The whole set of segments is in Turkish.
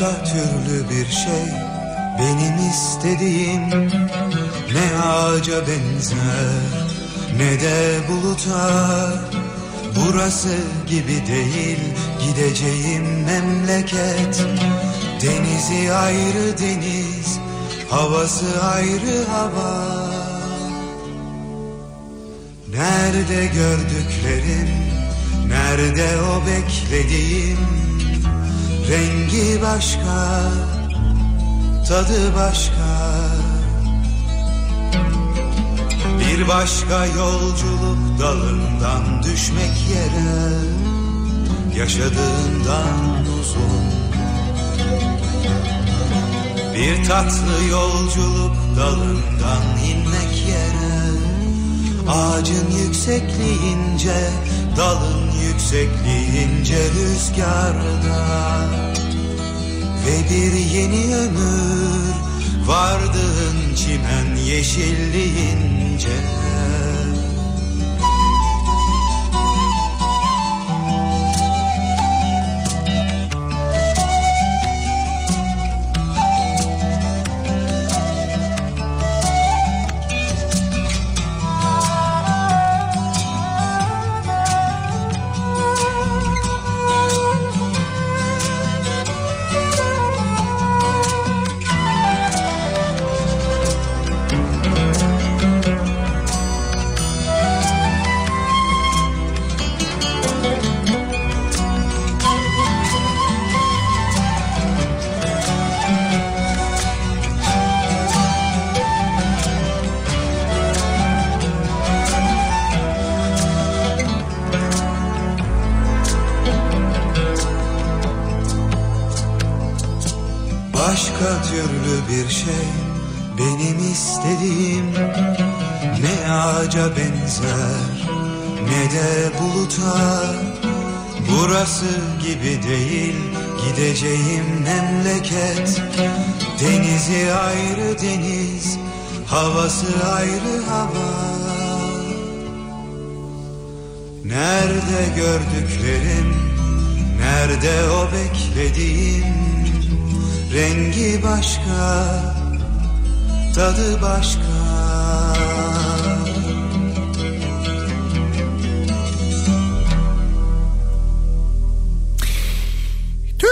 Başka türlü bir şey benim istediğim. Ne ağaca benzer ne de buluta. Burası gibi değil gideceğim memleket. Denizi ayrı deniz, havası ayrı hava. Nerede gördüklerim, nerede o beklediğim Rengi başka, tadı başka. Bir başka yolculuk dalından düşmek yere Yaşadığından uzun. Bir tatlı yolculuk dalından inmek yere Ağacın yüksekliğince dalın yüksekliğince rüzgarda Ve bir yeni ömür vardığın çimen yeşilliğince havası ayrı hava. Nerede gördüklerim, nerede o beklediğim? Rengi başka, tadı başka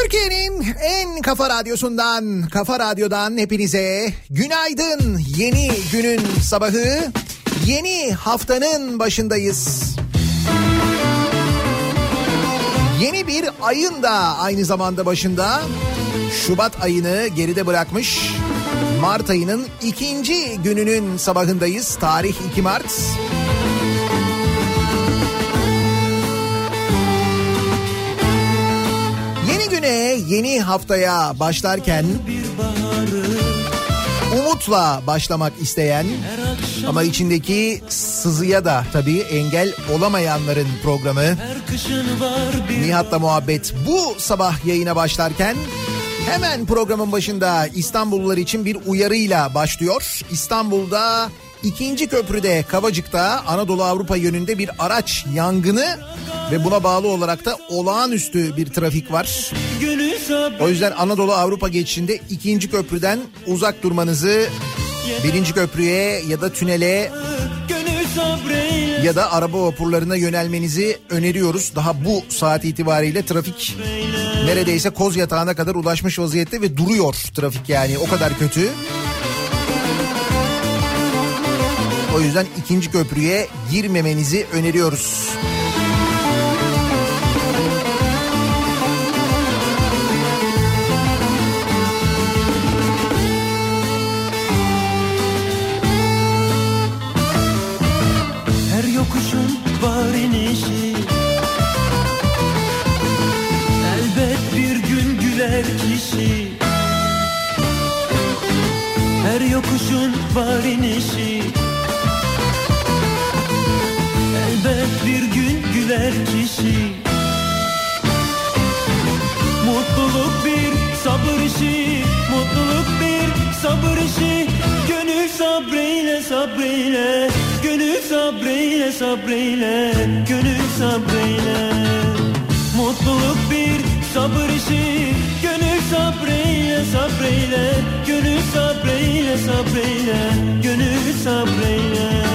Türkiye'nin en kafa radyosundan, kafa radyodan hepinize günaydın. Yeni günün sabahı, yeni haftanın başındayız. Yeni bir ayın da aynı zamanda başında. Şubat ayını geride bırakmış. Mart ayının ikinci gününün sabahındayız. Tarih 2 Mart. Yeni güne, yeni haftaya başlarken umutla başlamak isteyen ama içindeki sızıya da tabii engel olamayanların programı Nihat'la Muhabbet bu sabah yayına başlarken hemen programın başında İstanbullular için bir uyarıyla başlıyor. İstanbul'da ikinci köprüde Kavacık'ta Anadolu Avrupa yönünde bir araç yangını ve buna bağlı olarak da olağanüstü bir trafik var. O yüzden Anadolu Avrupa geçişinde ikinci köprüden uzak durmanızı birinci köprüye ya da tünele ya da araba vapurlarına yönelmenizi öneriyoruz. Daha bu saat itibariyle trafik neredeyse koz yatağına kadar ulaşmış vaziyette ve duruyor trafik yani o kadar kötü. O yüzden ikinci köprüye girmemenizi öneriyoruz. Her yokuşun var inişi. Elbet bir gün güler kişi. Her yokuşun var inişi güler kişi. Mutluluk bir sabır işi. Mutluluk bir sabır işi. Gönül sabrıyla sabrıyla Gönül sabrıyla sabrıyla Gönül sabrıyla Mutluluk bir sabır işi. Gönül sabreyle sabreyle. Gönül sabreyle sabreyle. Gönül sabreyle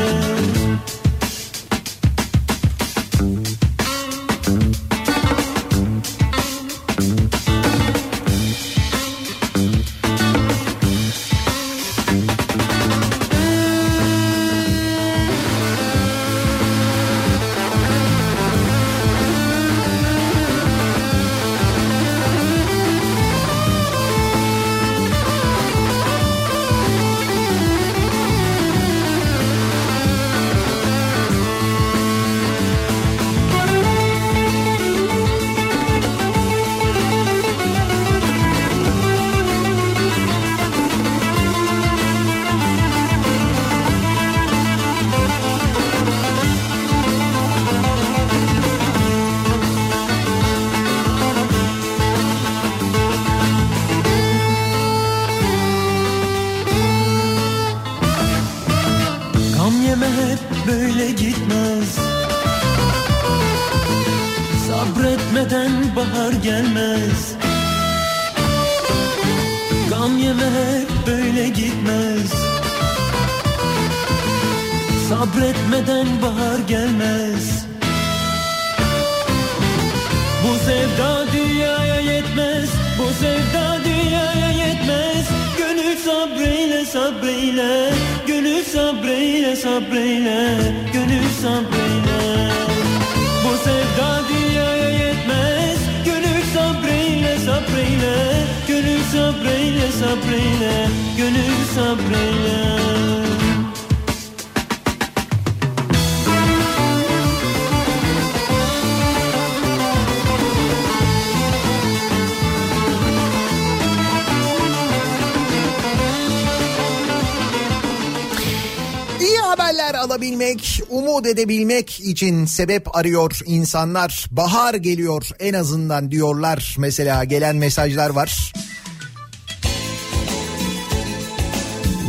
edebilmek için sebep arıyor insanlar. Bahar geliyor en azından diyorlar mesela gelen mesajlar var.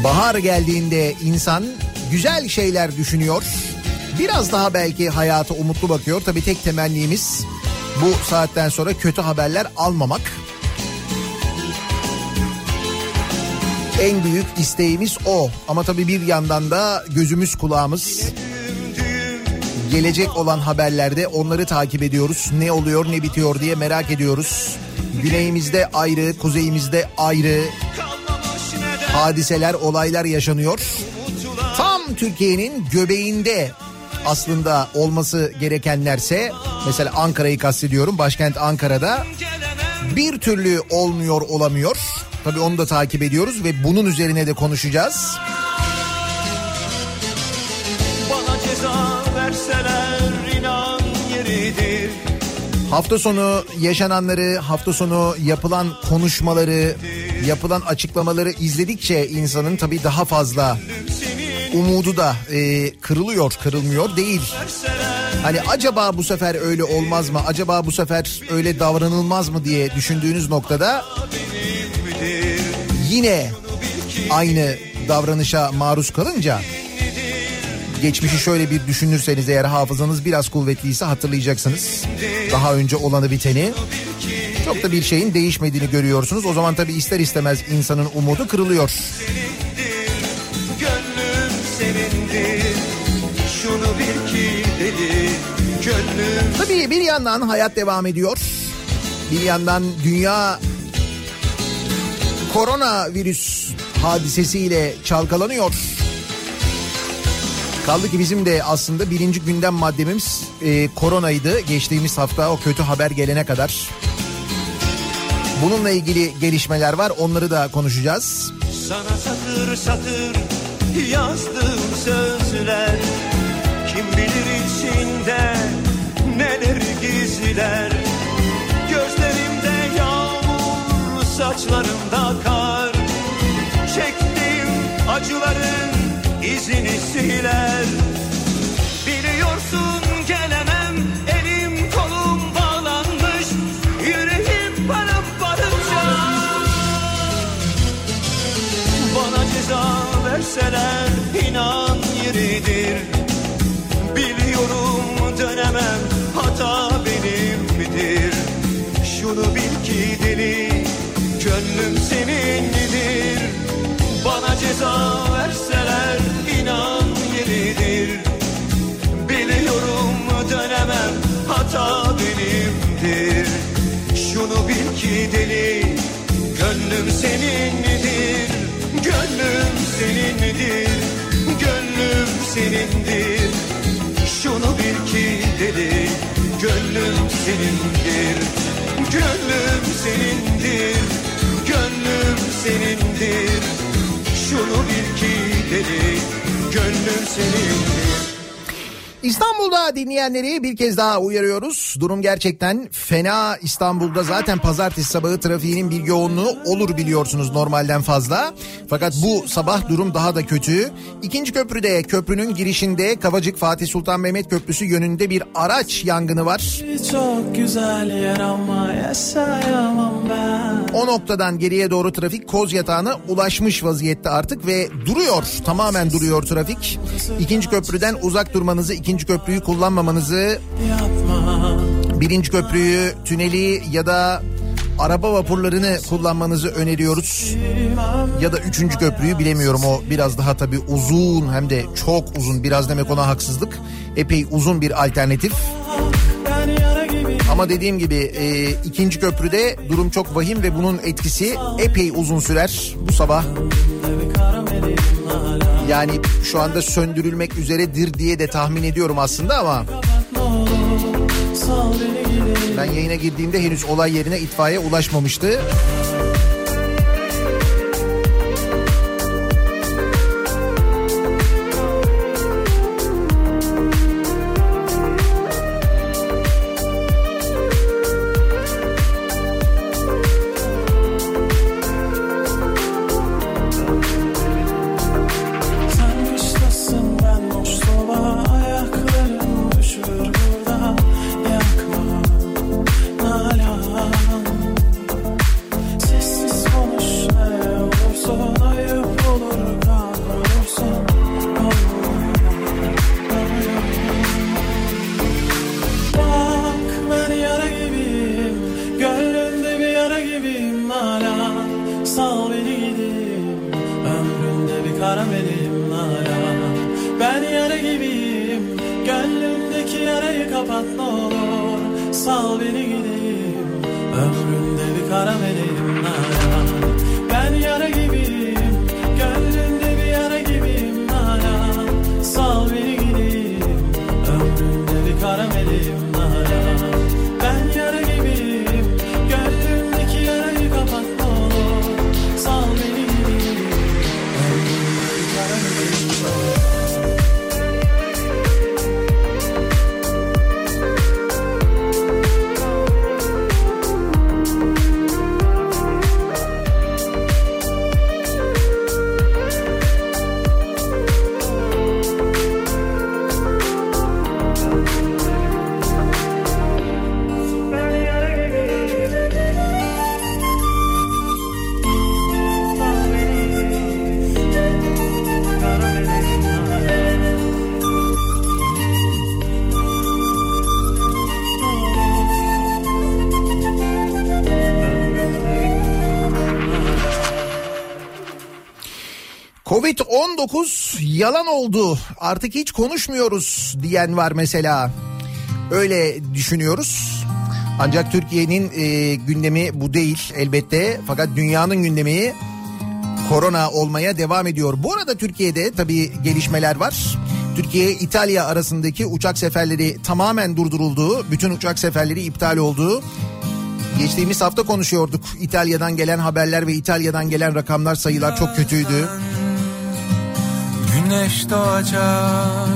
Bahar geldiğinde insan güzel şeyler düşünüyor. Biraz daha belki hayata umutlu bakıyor. Tabii tek temennimiz bu saatten sonra kötü haberler almamak. En büyük isteğimiz o. Ama tabii bir yandan da gözümüz kulağımız gelecek olan haberlerde onları takip ediyoruz. Ne oluyor ne bitiyor diye merak ediyoruz. Güneyimizde ayrı, kuzeyimizde ayrı hadiseler, olaylar yaşanıyor. Tam Türkiye'nin göbeğinde aslında olması gerekenlerse mesela Ankara'yı kastediyorum. Başkent Ankara'da bir türlü olmuyor olamıyor. Tabii onu da takip ediyoruz ve bunun üzerine de konuşacağız. Hafta sonu yaşananları, hafta sonu yapılan konuşmaları, yapılan açıklamaları izledikçe insanın tabii daha fazla umudu da e, kırılıyor, kırılmıyor değil. Hani acaba bu sefer öyle olmaz mı? Acaba bu sefer öyle davranılmaz mı diye düşündüğünüz noktada yine aynı davranışa maruz kalınca geçmişi şöyle bir düşünürseniz eğer hafızanız biraz kuvvetliyse hatırlayacaksınız. Daha önce olanı biteni. Çok da bir şeyin değişmediğini görüyorsunuz. O zaman tabii ister istemez insanın umudu kırılıyor. Tabii bir yandan hayat devam ediyor. Bir yandan dünya korona virüs hadisesiyle çalkalanıyor. Kaldı ki bizim de aslında birinci gündem maddemiz e, koronaydı. Geçtiğimiz hafta o kötü haber gelene kadar. Bununla ilgili gelişmeler var onları da konuşacağız. Sana satır satır yazdığım sözler Kim bilir içinde neler gizler Gözlerimde yağmur saçlarımda kar Çektiğim acıların izini siler. Biliyorsun gelemem elim kolum bağlanmış Yüreğim paramparça. Bana ceza verseler inan yeridir. Biliyorum dönemem hata benim midir Şunu bil ki deli gönlüm senindir. Bana ceza verseler hata benimdir. Şunu bil ki deli gönlüm senindir Gönlüm senindir Gönlüm senindir. Şunu bil ki deli Gönlüm senindir. Gönlüm senindir. Gönlüm senindir. Şunu bil ki deli Gönlüm senindir İstanbul'da dinleyenleri bir kez daha uyarıyoruz. Durum gerçekten fena İstanbul'da zaten pazartesi sabahı trafiğinin bir yoğunluğu olur biliyorsunuz normalden fazla. Fakat bu sabah durum daha da kötü. İkinci köprüde köprünün girişinde Kavacık Fatih Sultan Mehmet Köprüsü yönünde bir araç yangını var. Çok güzel yer ama yaşayamam ben. O noktadan geriye doğru trafik Koz Yatağı'na ulaşmış vaziyette artık ve duruyor. Tamamen duruyor trafik. İkinci köprüden uzak durmanızı, ikinci köprüyü kullanmamanızı, birinci köprüyü, tüneli ya da araba vapurlarını kullanmanızı öneriyoruz. Ya da üçüncü köprüyü bilemiyorum o biraz daha tabii uzun hem de çok uzun biraz demek ona haksızlık. Epey uzun bir alternatif. Ama dediğim gibi e, ikinci köprüde durum çok vahim ve bunun etkisi epey uzun sürer bu sabah. Yani şu anda söndürülmek üzeredir diye de tahmin ediyorum aslında ama ben yayına girdiğimde henüz olay yerine itfaiye ulaşmamıştı. Covid-19 yalan oldu artık hiç konuşmuyoruz diyen var mesela. Öyle düşünüyoruz. Ancak Türkiye'nin e, gündemi bu değil elbette. Fakat dünyanın gündemi korona olmaya devam ediyor. Bu arada Türkiye'de tabii gelişmeler var. Türkiye İtalya arasındaki uçak seferleri tamamen durduruldu. Bütün uçak seferleri iptal oldu. Geçtiğimiz hafta konuşuyorduk. İtalya'dan gelen haberler ve İtalya'dan gelen rakamlar sayılar çok kötüydü. Güneş doğacak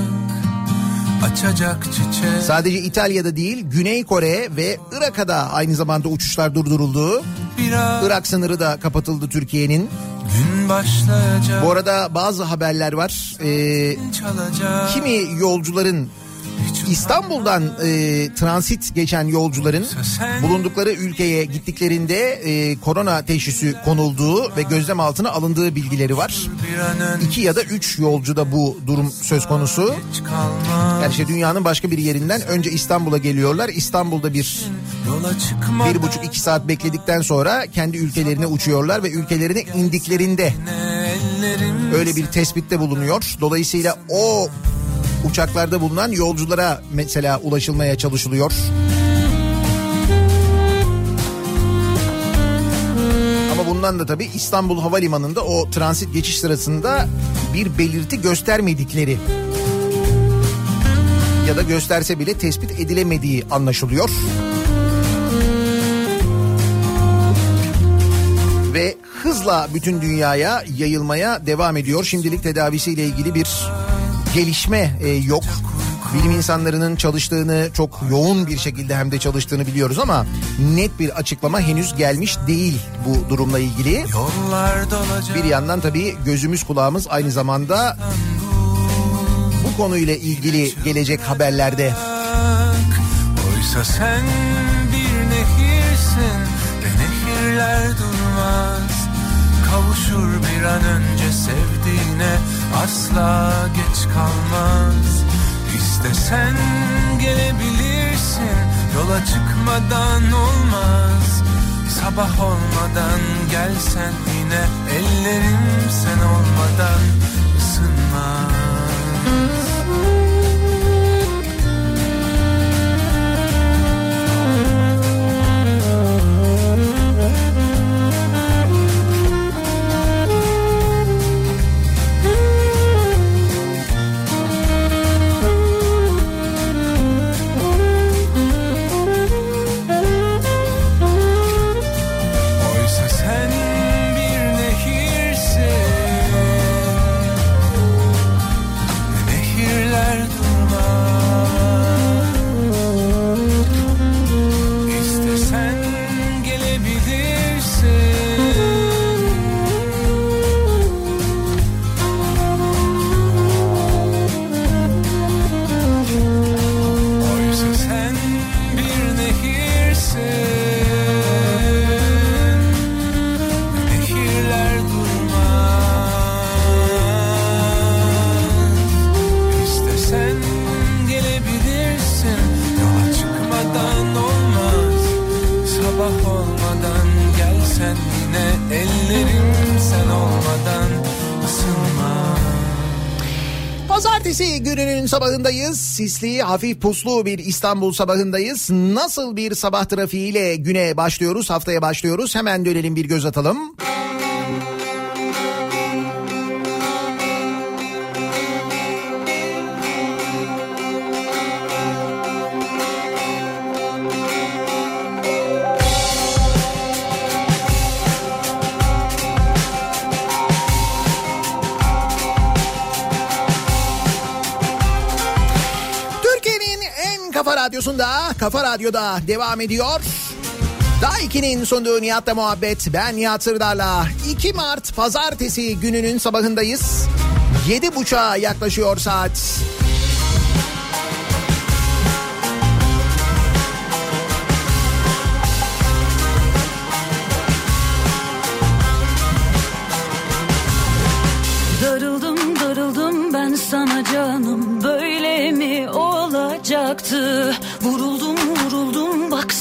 Açacak çiçek Sadece İtalya'da değil Güney Kore ve Irak'a da aynı zamanda uçuşlar durduruldu. Biraz Irak sınırı da kapatıldı Türkiye'nin. gün başlayacak Bu arada bazı haberler var. Ee, Çalacak kimi yolcuların İstanbul'dan e, transit geçen yolcuların bulundukları ülkeye gittiklerinde e, korona teşhisi konulduğu ve gözlem altına alındığı bilgileri var. İki ya da üç yolcuda bu durum söz konusu. Yani işte dünyanın başka bir yerinden önce İstanbul'a geliyorlar. İstanbul'da bir bir buçuk iki saat bekledikten sonra kendi ülkelerine uçuyorlar ve ülkelerine indiklerinde öyle bir tespitte bulunuyor. Dolayısıyla o uçaklarda bulunan yolculara mesela ulaşılmaya çalışılıyor. Ama bundan da tabii İstanbul Havalimanı'nda o transit geçiş sırasında bir belirti göstermedikleri ya da gösterse bile tespit edilemediği anlaşılıyor. Ve hızla bütün dünyaya yayılmaya devam ediyor. Şimdilik tedavisiyle ilgili bir gelişme e, yok. Bilim insanlarının çalıştığını çok yoğun bir şekilde hem de çalıştığını biliyoruz ama net bir açıklama henüz gelmiş değil bu durumla ilgili. Bir yandan tabii gözümüz kulağımız aynı zamanda bu konuyla ilgili gelecek haberlerde. Oysa sen bir nehirsin ve nehirler durmaz. Kavuşur bir an önce sevdiğine asla geç kalmaz. İstesen gelebilirsin yola çıkmadan olmaz. Sabah olmadan gelsen yine ellerim sen olmadan Pazartesi gününün sabahındayız. Sisli, hafif puslu bir İstanbul sabahındayız. Nasıl bir sabah trafiğiyle güne başlıyoruz, haftaya başlıyoruz? Hemen dönelim bir göz atalım. Kafa Radyo'da devam ediyor. Daha 2'nin sunduğu Nihat'la muhabbet. Ben Nihat Sırdar'la 2 Mart pazartesi gününün sabahındayız. 7.30'a yaklaşıyor saat. Darıldım darıldım ben sana canım Böyle mi olacaktı Vuruldum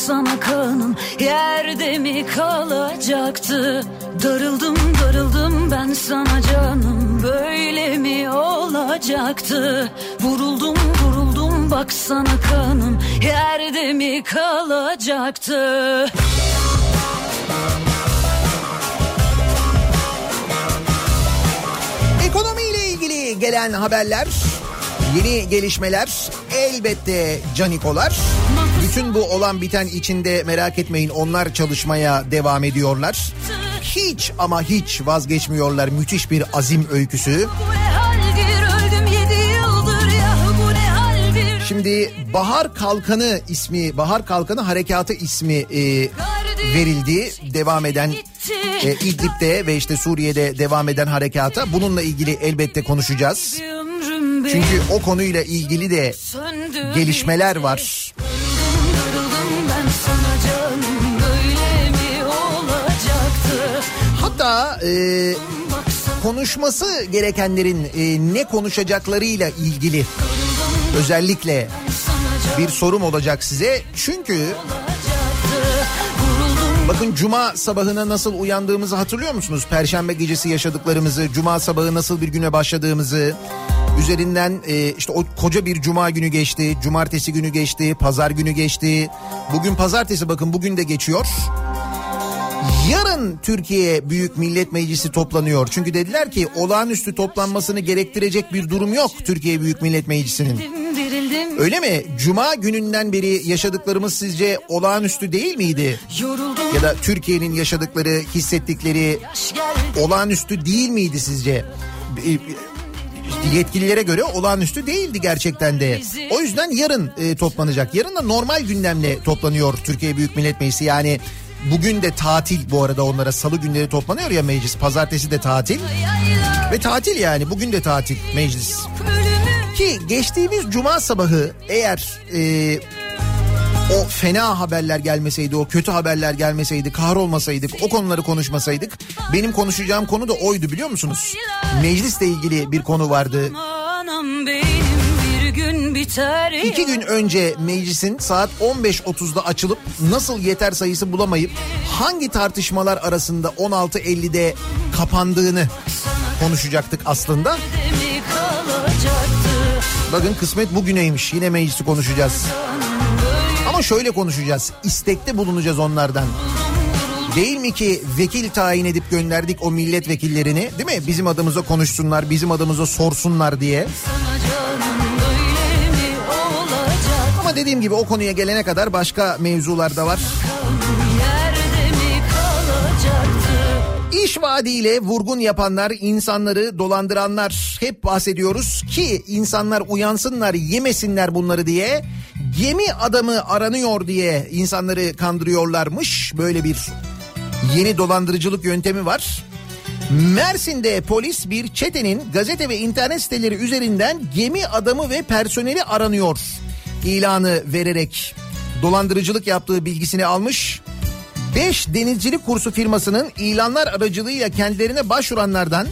baksana kanım Yerde mi kalacaktı? Darıldım darıldım ben sana canım. Böyle mi olacaktı? Vuruldum vuruldum baksana kanım Yerde mi kalacaktı? Ekonomiyle ilgili gelen haberler, yeni gelişmeler elbette canikolar. Bütün bu olan biten içinde merak etmeyin onlar çalışmaya devam ediyorlar. Hiç ama hiç vazgeçmiyorlar müthiş bir azim öyküsü. Şimdi Bahar Kalkanı ismi, Bahar Kalkanı Harekatı ismi e, verildi. Devam eden e, İdlib'de ve işte Suriye'de devam eden harekata. Bununla ilgili elbette konuşacağız. Benim Çünkü o konuyla ilgili de gelişmeler var. Hatta e, konuşması gerekenlerin e, ne konuşacaklarıyla ilgili özellikle bir sorum olacak size. Çünkü Bakın cuma sabahına nasıl uyandığımızı hatırlıyor musunuz? Perşembe gecesi yaşadıklarımızı, cuma sabahı nasıl bir güne başladığımızı. Üzerinden e, işte o koca bir cuma günü geçti, cumartesi günü geçti, pazar günü geçti. Bugün pazartesi bakın bugün de geçiyor. Yarın Türkiye Büyük Millet Meclisi toplanıyor. Çünkü dediler ki olağanüstü toplanmasını gerektirecek bir durum yok Türkiye Büyük Millet Meclisi'nin. Öyle mi? Cuma gününden beri yaşadıklarımız sizce olağanüstü değil miydi? Ya da Türkiye'nin yaşadıkları, hissettikleri olağanüstü değil miydi sizce? Yetkililere göre olağanüstü değildi gerçekten de. O yüzden yarın e, toplanacak. Yarın da normal gündemle toplanıyor Türkiye Büyük Millet Meclisi. Yani bugün de tatil bu arada onlara salı günleri toplanıyor ya meclis. Pazartesi de tatil. Ve tatil yani bugün de tatil meclis. Ki geçtiğimiz cuma sabahı eğer e, o fena haberler gelmeseydi, o kötü haberler gelmeseydi, kahrolmasaydık, o konuları konuşmasaydık benim konuşacağım konu da oydu biliyor musunuz? Meclisle ilgili bir konu vardı. İki gün önce meclisin saat 15.30'da açılıp nasıl yeter sayısı bulamayıp hangi tartışmalar arasında 16.50'de kapandığını konuşacaktık aslında. Bakın kısmet bugüneymiş yine meclisi konuşacağız. Ama şöyle konuşacağız. İstekte bulunacağız onlardan. Değil mi ki vekil tayin edip gönderdik o milletvekillerini değil mi? Bizim adımıza konuşsunlar, bizim adımıza sorsunlar diye. Ama dediğim gibi o konuya gelene kadar başka mevzular da var. İş vaadiyle vurgun yapanlar, insanları dolandıranlar hep bahsediyoruz ki insanlar uyansınlar, yemesinler bunları diye. Gemi adamı aranıyor diye insanları kandırıyorlarmış. Böyle bir yeni dolandırıcılık yöntemi var. Mersin'de polis bir çetenin gazete ve internet siteleri üzerinden gemi adamı ve personeli aranıyor ilanı vererek dolandırıcılık yaptığı bilgisini almış. 5 denizcilik kursu firmasının ilanlar aracılığıyla kendilerine başvuranlardan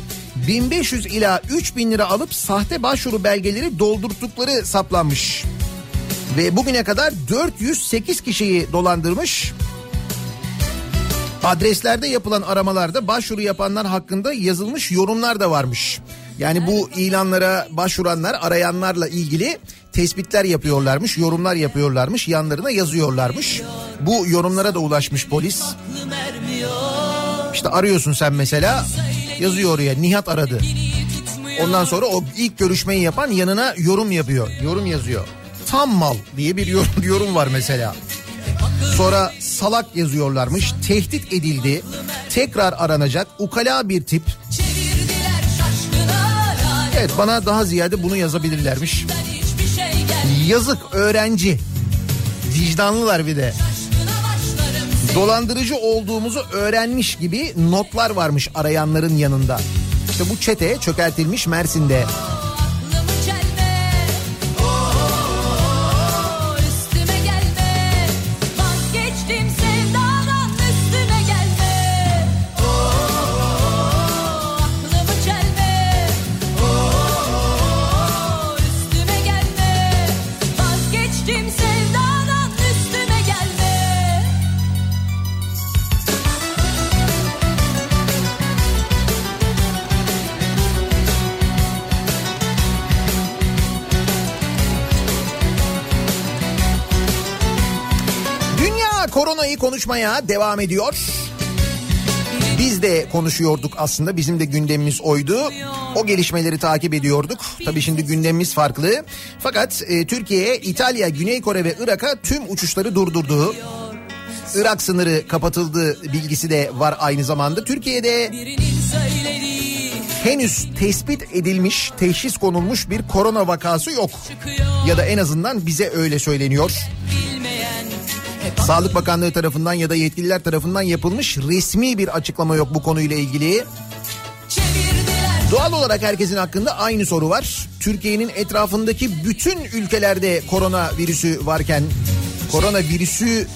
1500 ila 3000 lira alıp sahte başvuru belgeleri doldurttukları saplanmış. Ve bugüne kadar 408 kişiyi dolandırmış. Adreslerde yapılan aramalarda başvuru yapanlar hakkında yazılmış yorumlar da varmış. Yani bu ilanlara başvuranlar arayanlarla ilgili tespitler yapıyorlarmış, yorumlar yapıyorlarmış, yanlarına yazıyorlarmış. Bu yorumlara da ulaşmış polis. İşte arıyorsun sen mesela yazıyor oraya Nihat aradı. Ondan sonra o ilk görüşmeyi yapan yanına yorum yapıyor. Yorum yazıyor. Tam mal diye bir yorum, yorum var mesela. Sonra salak yazıyorlarmış. Tehdit edildi. Tekrar aranacak. Ukala bir tip. Evet bana daha ziyade bunu yazabilirlermiş. Yazık öğrenci. Vicdanlılar bir de. Dolandırıcı olduğumuzu öğrenmiş gibi notlar varmış arayanların yanında. İşte bu çete çökertilmiş Mersin'de. Konuşmaya devam ediyor. Biz de konuşuyorduk aslında bizim de gündemimiz oydu. O gelişmeleri takip ediyorduk. Tabii şimdi gündemimiz farklı. Fakat e, Türkiye, İtalya, Güney Kore ve Irak'a tüm uçuşları durdurdu. Irak sınırı kapatıldı bilgisi de var aynı zamanda. Türkiye'de henüz tespit edilmiş, teşhis konulmuş bir korona vakası yok. Ya da en azından bize öyle söyleniyor. Sağlık Bakanlığı tarafından ya da yetkililer tarafından yapılmış resmi bir açıklama yok bu konuyla ilgili. Doğal olarak herkesin hakkında aynı soru var. Türkiye'nin etrafındaki bütün ülkelerde korona virüsü varken, korona virüsü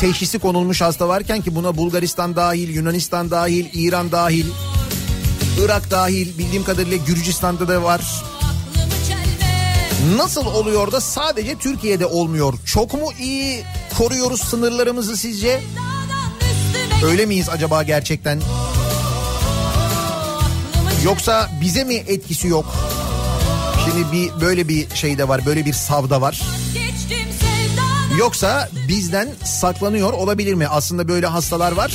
teşhisi konulmuş hasta varken ki buna Bulgaristan dahil, Yunanistan dahil, İran dahil, Irak dahil, bildiğim kadarıyla Gürcistan'da da var. Nasıl oluyor da sadece Türkiye'de olmuyor? Çok mu iyi koruyoruz sınırlarımızı sizce? Öyle miyiz acaba gerçekten? Yoksa bize mi etkisi yok? Şimdi bir böyle bir şey de var, böyle bir savda var. Yoksa bizden saklanıyor olabilir mi? Aslında böyle hastalar var.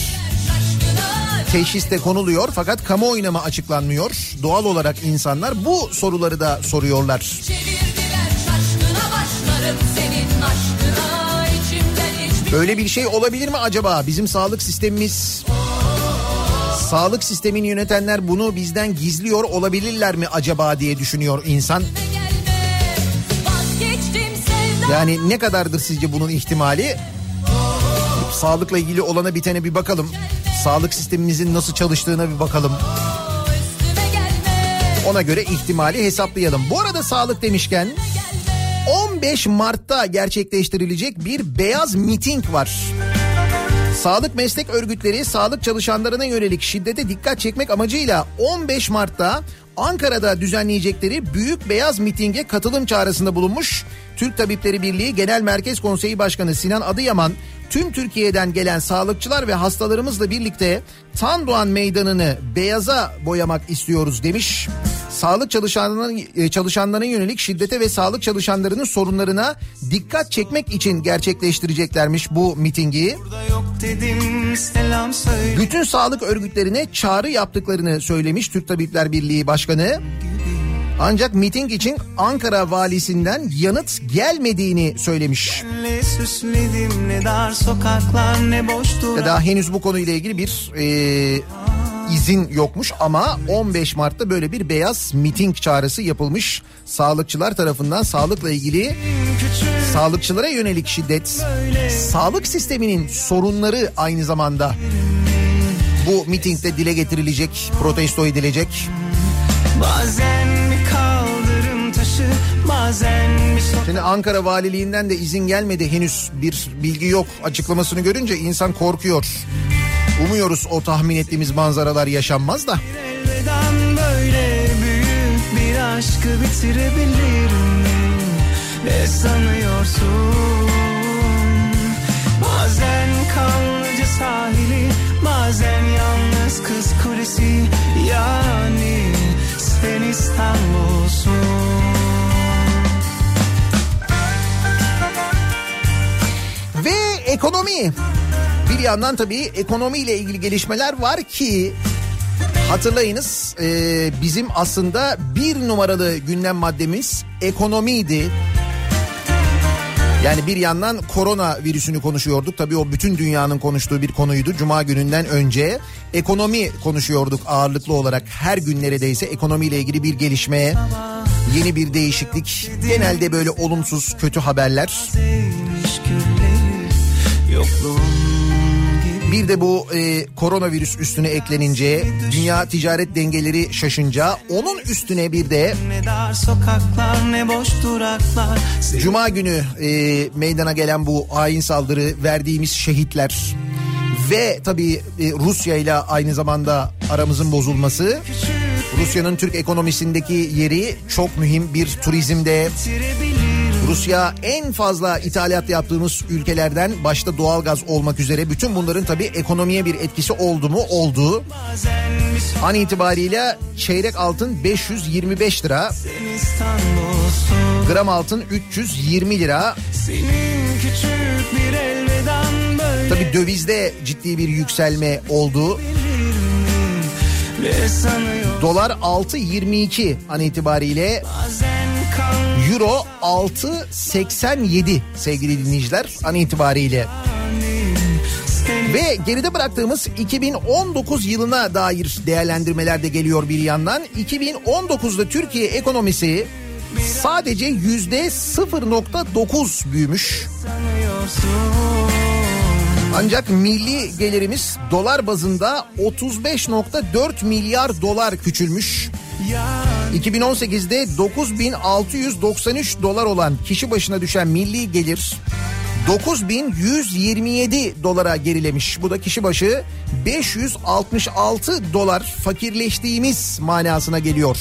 Teşhis de konuluyor fakat kamuoyuna mı açıklanmıyor? Doğal olarak insanlar bu soruları da soruyorlar. Çevirdiler senin aşkına Böyle bir şey olabilir mi acaba? Bizim sağlık sistemimiz Sağlık sistemini yönetenler bunu bizden gizliyor olabilirler mi acaba diye düşünüyor insan. Yani ne kadardır sizce bunun ihtimali? Sağlıkla ilgili olana bitene bir bakalım. Sağlık sistemimizin nasıl çalıştığına bir bakalım. Ona göre ihtimali hesaplayalım. Bu arada sağlık demişken 15 Mart'ta gerçekleştirilecek bir beyaz miting var. Sağlık meslek örgütleri sağlık çalışanlarına yönelik şiddete dikkat çekmek amacıyla 15 Mart'ta Ankara'da düzenleyecekleri Büyük Beyaz Miting'e katılım çağrısında bulunmuş. Türk Tabipleri Birliği Genel Merkez Konseyi Başkanı Sinan Adıyaman tüm Türkiye'den gelen sağlıkçılar ve hastalarımızla birlikte Tandoğan Meydanı'nı beyaza boyamak istiyoruz demiş. Sağlık çalışanlarına, e, çalışanlarına yönelik şiddete ve sağlık çalışanlarının sorunlarına dikkat çekmek için gerçekleştireceklermiş bu mitingi. Dedim Bütün sağlık örgütlerine çağrı yaptıklarını söylemiş Türk Tabipler Birliği Başkanı. Ancak miting için Ankara valisinden yanıt gelmediğini söylemiş. Ne süsledim ne dar sokaklar ne Daha henüz bu konuyla ilgili bir e, izin yokmuş ama 15 Mart'ta böyle bir beyaz miting çağrısı yapılmış. Sağlıkçılar tarafından sağlıkla ilgili küçük sağlıkçılara yönelik şiddet, sağlık sisteminin sorunları aynı zamanda bu mitingde dile getirilecek, protesto edilecek. Bazen Şimdi Ankara Valiliğinden de izin gelmedi henüz bir bilgi yok. Açıklamasını görünce insan korkuyor. Umuyoruz o tahmin ettiğimiz manzaralar yaşanmaz da. böyle büyük bir aşkı bitirebilir mi? Ne sanıyorsun? Bazen kanlıca sahili bazen yalnız kız kulesi yani sen İstanbul'sun. Ekonomi. Bir yandan tabii ekonomiyle ilgili gelişmeler var ki hatırlayınız e, bizim aslında bir numaralı gündem maddemiz ekonomiydi. Yani bir yandan korona virüsünü konuşuyorduk. Tabii o bütün dünyanın konuştuğu bir konuydu. Cuma gününden önce ekonomi konuşuyorduk ağırlıklı olarak. Her gün neredeyse ekonomiyle ilgili bir gelişme, yeni bir değişiklik. Genelde böyle olumsuz, kötü haberler. Bir de bu e, koronavirüs üstüne eklenince, dünya ticaret dengeleri şaşınca, onun üstüne bir de ne dar sokaklar ne boş duraklar Cuma günü e, meydana gelen bu hain saldırı, verdiğimiz şehitler ve tabii e, Rusya ile aynı zamanda aramızın bozulması, Rusya'nın Türk ekonomisindeki yeri çok mühim bir turizmde. Rusya en fazla ithalat yaptığımız ülkelerden başta doğalgaz olmak üzere bütün bunların tabii ekonomiye bir etkisi oldu mu? Oldu. An itibariyle çeyrek altın 525 lira, gram altın 320 lira. Tabii dövizde ciddi bir yükselme oldu. Dolar 6.22 an itibariyle Euro 6.87 sevgili dinleyiciler an itibariyle. Ve geride bıraktığımız 2019 yılına dair değerlendirmeler de geliyor bir yandan. 2019'da Türkiye ekonomisi sadece yüzde 0.9 büyümüş. sanıyorsun Ancak milli gelirimiz dolar bazında 35.4 milyar dolar küçülmüş. ya 2018'de 9693 dolar olan kişi başına düşen milli gelir 9127 dolara gerilemiş. Bu da kişi başı 566 dolar fakirleştiğimiz manasına geliyor.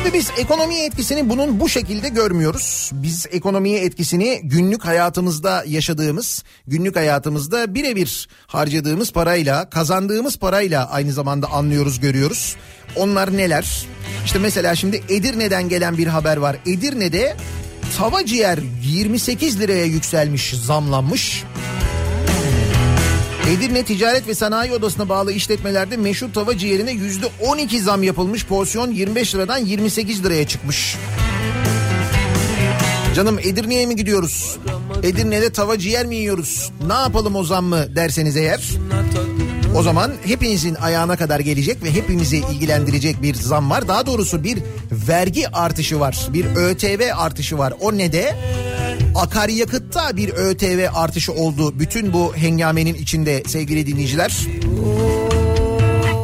Tabii biz ekonomiye etkisini bunun bu şekilde görmüyoruz. Biz ekonomiye etkisini günlük hayatımızda yaşadığımız, günlük hayatımızda birebir harcadığımız parayla, kazandığımız parayla aynı zamanda anlıyoruz, görüyoruz. Onlar neler? İşte mesela şimdi Edirne'den gelen bir haber var. Edirne'de tava ciğer 28 liraya yükselmiş, zamlanmış. Edirne Ticaret ve Sanayi Odası'na bağlı işletmelerde meşhur tava ciğerine yüzde 12 zam yapılmış. Porsiyon 25 liradan 28 liraya çıkmış. Canım Edirne'ye mi gidiyoruz? Edirne'de tava ciğer mi yiyoruz? Ne yapalım o zam mı derseniz eğer? O zaman hepinizin ayağına kadar gelecek ve hepimizi ilgilendirecek bir zam var. Daha doğrusu bir vergi artışı var. Bir ÖTV artışı var. O ne de? Akaryakıtta bir ÖTV artışı oldu bütün bu hengamenin içinde sevgili dinleyiciler.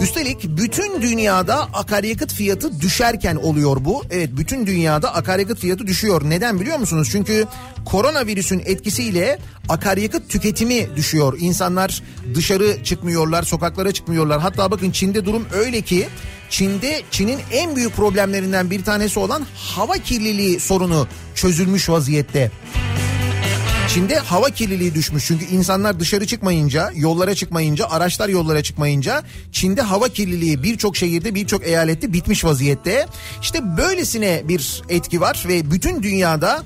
Üstelik bütün dünyada akaryakıt fiyatı düşerken oluyor bu. Evet bütün dünyada akaryakıt fiyatı düşüyor. Neden biliyor musunuz? Çünkü koronavirüsün etkisiyle akaryakıt tüketimi düşüyor. İnsanlar dışarı çıkmıyorlar, sokaklara çıkmıyorlar. Hatta bakın Çin'de durum öyle ki Çin'de Çin'in en büyük problemlerinden bir tanesi olan hava kirliliği sorunu çözülmüş vaziyette. Çin'de hava kirliliği düşmüş çünkü insanlar dışarı çıkmayınca, yollara çıkmayınca, araçlar yollara çıkmayınca Çin'de hava kirliliği birçok şehirde, birçok eyalette bitmiş vaziyette. İşte böylesine bir etki var ve bütün dünyada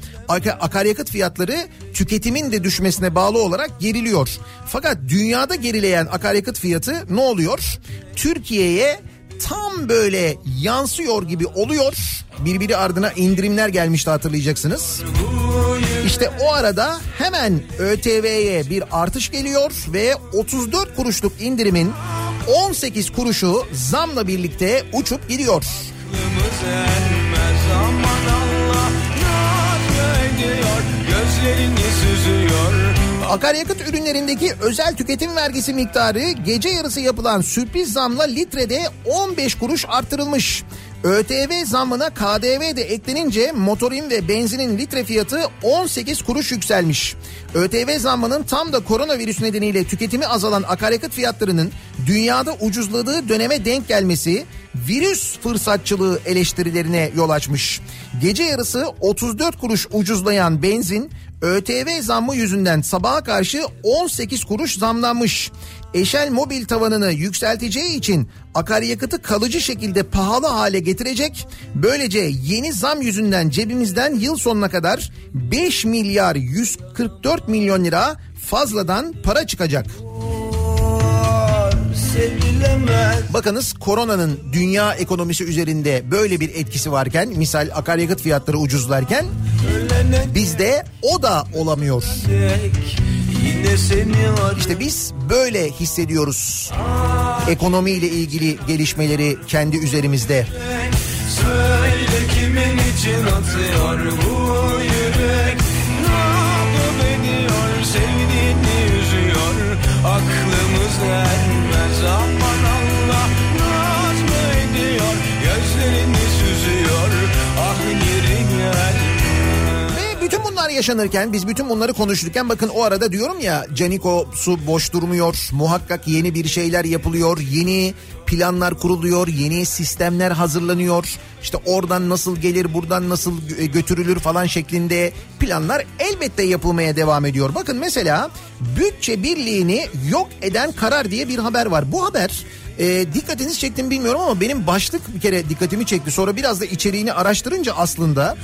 akaryakıt fiyatları tüketimin de düşmesine bağlı olarak geriliyor. Fakat dünyada gerileyen akaryakıt fiyatı ne oluyor? Türkiye'ye tam böyle yansıyor gibi oluyor. Birbiri ardına indirimler gelmişti hatırlayacaksınız. İşte o arada hemen ÖTV'ye bir artış geliyor ve 34 kuruşluk indirimin 18 kuruşu zamla birlikte uçup gidiyor. Akaryakıt ürünlerindeki özel tüketim vergisi miktarı gece yarısı yapılan sürpriz zamla litrede 15 kuruş artırılmış. ÖTV zammına KDV de eklenince motorin ve benzinin litre fiyatı 18 kuruş yükselmiş. ÖTV zammının tam da koronavirüs nedeniyle tüketimi azalan akaryakıt fiyatlarının dünyada ucuzladığı döneme denk gelmesi virüs fırsatçılığı eleştirilerine yol açmış. Gece yarısı 34 kuruş ucuzlayan benzin ÖTV zammı yüzünden sabaha karşı 18 kuruş zamlanmış. Eşel mobil tavanını yükselteceği için akaryakıtı kalıcı şekilde pahalı hale getirecek. Böylece yeni zam yüzünden cebimizden yıl sonuna kadar 5 milyar 144 milyon lira fazladan para çıkacak. Bakınız koronanın dünya ekonomisi üzerinde böyle bir etkisi varken misal akaryakıt fiyatları ucuzlarken bizde o da olamıyor. İşte biz böyle hissediyoruz. Ekonomiyle ilgili gelişmeleri kendi üzerimizde. Söyle kimin için atıyor bu yürek? Ne yapıp ediyor? Sevdiğini üzüyor. Aklımız ermez bütün bunlar yaşanırken biz bütün bunları konuşurken bakın o arada diyorum ya Caniko su boş durmuyor. Muhakkak yeni bir şeyler yapılıyor. Yeni planlar kuruluyor. Yeni sistemler hazırlanıyor. İşte oradan nasıl gelir buradan nasıl götürülür falan şeklinde planlar elbette yapılmaya devam ediyor. Bakın mesela bütçe birliğini yok eden karar diye bir haber var. Bu haber e, dikkatinizi çektim bilmiyorum ama benim başlık bir kere dikkatimi çekti. Sonra biraz da içeriğini araştırınca aslında...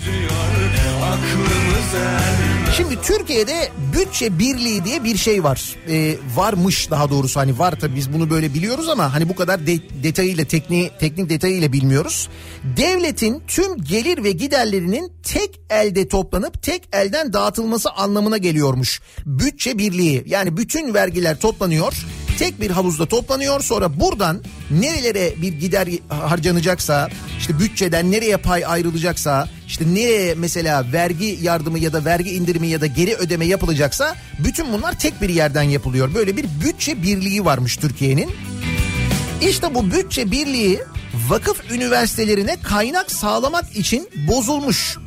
Şimdi Türkiye'de bütçe birliği diye bir şey var. Ee, varmış daha doğrusu hani var tabii biz bunu böyle biliyoruz ama hani bu kadar de, detayıyla teknik teknik detayıyla bilmiyoruz. Devletin tüm gelir ve giderlerinin tek elde toplanıp tek elden dağıtılması anlamına geliyormuş. Bütçe birliği yani bütün vergiler toplanıyor tek bir havuzda toplanıyor sonra buradan nerelere bir gider harcanacaksa işte bütçeden nereye pay ayrılacaksa işte nereye mesela vergi yardımı ya da vergi indirimi ya da geri ödeme yapılacaksa bütün bunlar tek bir yerden yapılıyor. Böyle bir bütçe birliği varmış Türkiye'nin. İşte bu bütçe birliği vakıf üniversitelerine kaynak sağlamak için bozulmuş.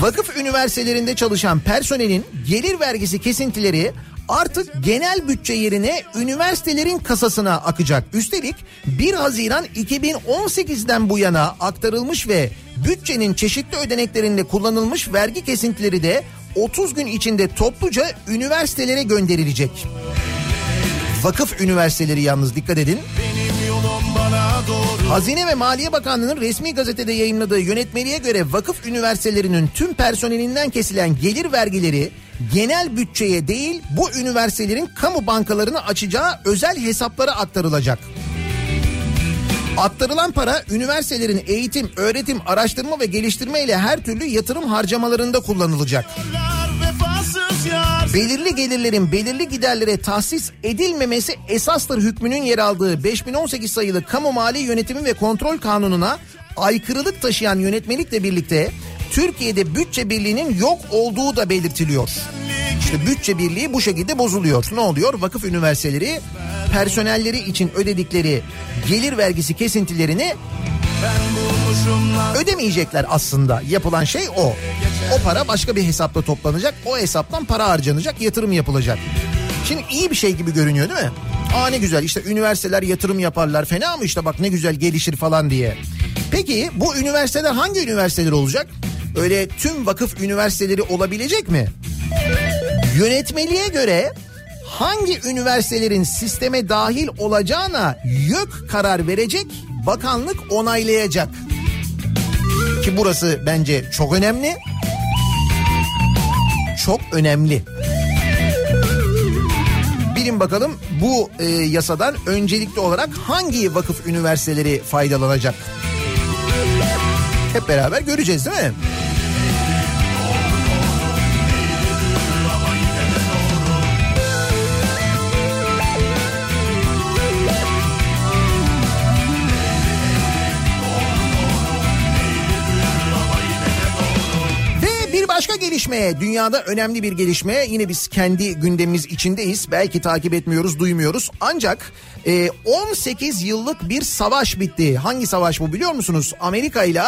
Vakıf üniversitelerinde çalışan personelin gelir vergisi kesintileri artık genel bütçe yerine üniversitelerin kasasına akacak. Üstelik 1 Haziran 2018'den bu yana aktarılmış ve bütçenin çeşitli ödeneklerinde kullanılmış vergi kesintileri de 30 gün içinde topluca üniversitelere gönderilecek. Vakıf üniversiteleri yalnız dikkat edin. Hazine ve Maliye Bakanlığı'nın resmi gazetede yayınladığı yönetmeliğe göre vakıf üniversitelerinin tüm personelinden kesilen gelir vergileri genel bütçeye değil bu üniversitelerin kamu bankalarını açacağı özel hesaplara aktarılacak. Aktarılan para üniversitelerin eğitim, öğretim, araştırma ve geliştirme ile her türlü yatırım harcamalarında kullanılacak. Belirli gelirlerin belirli giderlere tahsis edilmemesi esastır hükmünün yer aldığı 5018 sayılı Kamu Mali Yönetimi ve Kontrol Kanunu'na aykırılık taşıyan yönetmelikle birlikte Türkiye'de bütçe birliğinin yok olduğu da belirtiliyor. İşte bütçe birliği bu şekilde bozuluyor. Ne oluyor? Vakıf üniversiteleri personelleri için ödedikleri gelir vergisi kesintilerini ödemeyecekler aslında. Yapılan şey o. O para başka bir hesapta toplanacak. O hesaptan para harcanacak, yatırım yapılacak. Şimdi iyi bir şey gibi görünüyor değil mi? Aa ne güzel işte üniversiteler yatırım yaparlar fena mı işte bak ne güzel gelişir falan diye. Peki bu üniversiteler hangi üniversiteler olacak? Öyle tüm vakıf üniversiteleri olabilecek mi? Yönetmeliğe göre hangi üniversitelerin sisteme dahil olacağına YÖK karar verecek, bakanlık onaylayacak. Ki burası bence çok önemli. Çok önemli. Bilin bakalım bu e, yasadan öncelikli olarak hangi vakıf üniversiteleri faydalanacak? Hep beraber göreceğiz değil mi? Başka gelişme, dünyada önemli bir gelişme. Yine biz kendi gündemimiz içindeyiz. Belki takip etmiyoruz, duymuyoruz. Ancak e, 18 yıllık bir savaş bitti. Hangi savaş bu biliyor musunuz? Amerika ile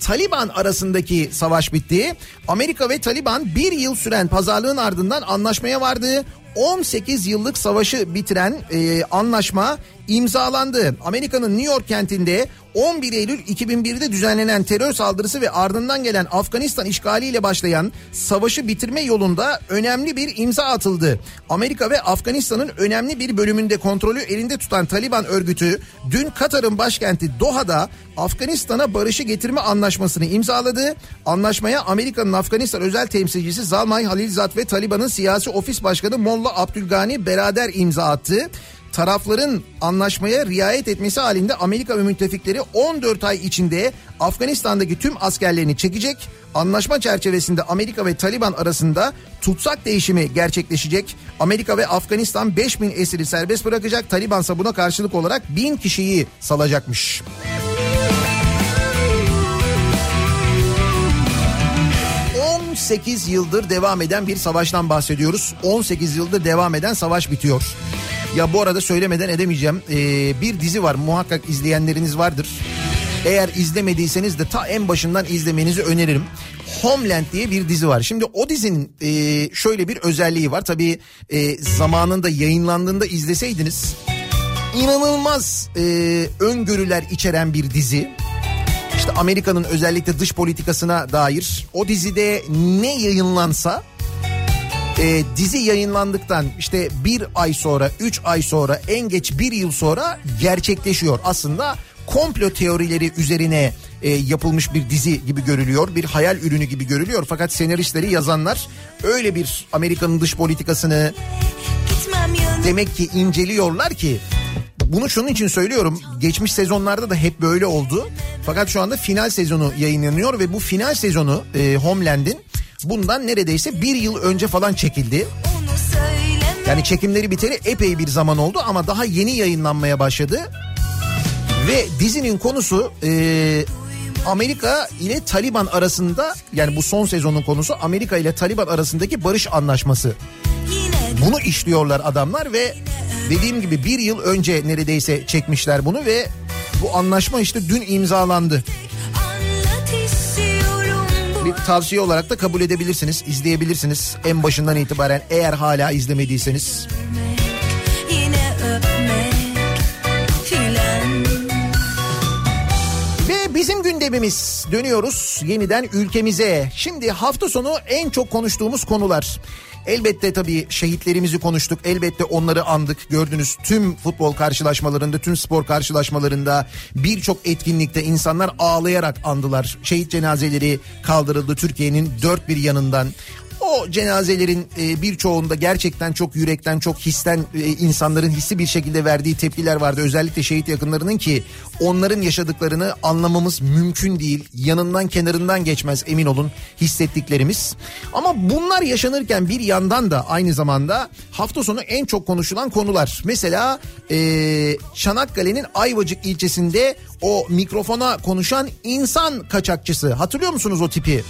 Taliban arasındaki savaş bitti. Amerika ve Taliban bir yıl süren pazarlığın ardından anlaşmaya vardı. 18 yıllık savaşı bitiren e, anlaşma imzalandı. Amerika'nın New York kentinde 11 Eylül 2001'de düzenlenen terör saldırısı ve ardından gelen Afganistan işgaliyle başlayan savaşı bitirme yolunda önemli bir imza atıldı. Amerika ve Afganistan'ın önemli bir bölümünde kontrolü elinde tutan Taliban örgütü dün Katar'ın başkenti Doha'da Afganistan'a barışı getirme anlaşmasını imzaladı. Anlaşmaya Amerika'nın Afganistan özel temsilcisi Zalmay Halilzad ve Taliban'ın siyasi ofis başkanı Molla Abdülgani beraber imza attı tarafların anlaşmaya riayet etmesi halinde Amerika ve müttefikleri 14 ay içinde Afganistan'daki tüm askerlerini çekecek. Anlaşma çerçevesinde Amerika ve Taliban arasında tutsak değişimi gerçekleşecek. Amerika ve Afganistan 5000 esiri serbest bırakacak. Taliban ise buna karşılık olarak 1000 kişiyi salacakmış. 18 yıldır devam eden bir savaştan bahsediyoruz. 18 yıldır devam eden savaş bitiyor. Ya bu arada söylemeden edemeyeceğim. Ee, bir dizi var muhakkak izleyenleriniz vardır. Eğer izlemediyseniz de ta en başından izlemenizi öneririm. Homeland diye bir dizi var. Şimdi o dizinin e, şöyle bir özelliği var. Tabii e, zamanında yayınlandığında izleseydiniz inanılmaz e, öngörüler içeren bir dizi. İşte Amerika'nın özellikle dış politikasına dair o dizide ne yayınlansa e, dizi yayınlandıktan işte bir ay sonra, üç ay sonra, en geç bir yıl sonra gerçekleşiyor. Aslında komplo teorileri üzerine e, yapılmış bir dizi gibi görülüyor. Bir hayal ürünü gibi görülüyor. Fakat senaristleri yazanlar öyle bir Amerika'nın dış politikasını demek ki inceliyorlar ki bunu şunun için söylüyorum. Geçmiş sezonlarda da hep böyle oldu. Fakat şu anda final sezonu yayınlanıyor ve bu final sezonu e, Homeland'in bundan neredeyse bir yıl önce falan çekildi. Yani çekimleri biteli epey bir zaman oldu ama daha yeni yayınlanmaya başladı. Ve dizinin konusu e, Amerika ile Taliban arasında yani bu son sezonun konusu Amerika ile Taliban arasındaki barış anlaşması. Bunu işliyorlar adamlar ve dediğim gibi bir yıl önce neredeyse çekmişler bunu ve bu anlaşma işte dün imzalandı. bir tavsiye olarak da kabul edebilirsiniz, izleyebilirsiniz en başından itibaren eğer hala izlemediyseniz. Yine bizim gündemimiz dönüyoruz yeniden ülkemize. Şimdi hafta sonu en çok konuştuğumuz konular. Elbette tabii şehitlerimizi konuştuk. Elbette onları andık. Gördünüz tüm futbol karşılaşmalarında, tüm spor karşılaşmalarında birçok etkinlikte insanlar ağlayarak andılar. Şehit cenazeleri kaldırıldı Türkiye'nin dört bir yanından. O cenazelerin e, birçoğunda gerçekten çok yürekten çok histen e, insanların hissi bir şekilde verdiği tepkiler vardı. Özellikle şehit yakınlarının ki onların yaşadıklarını anlamamız mümkün değil. Yanından kenarından geçmez emin olun hissettiklerimiz. Ama bunlar yaşanırken bir yandan da aynı zamanda hafta sonu en çok konuşulan konular. Mesela e, Çanakkale'nin Ayvacık ilçesinde o mikrofona konuşan insan kaçakçısı. Hatırlıyor musunuz o tipi?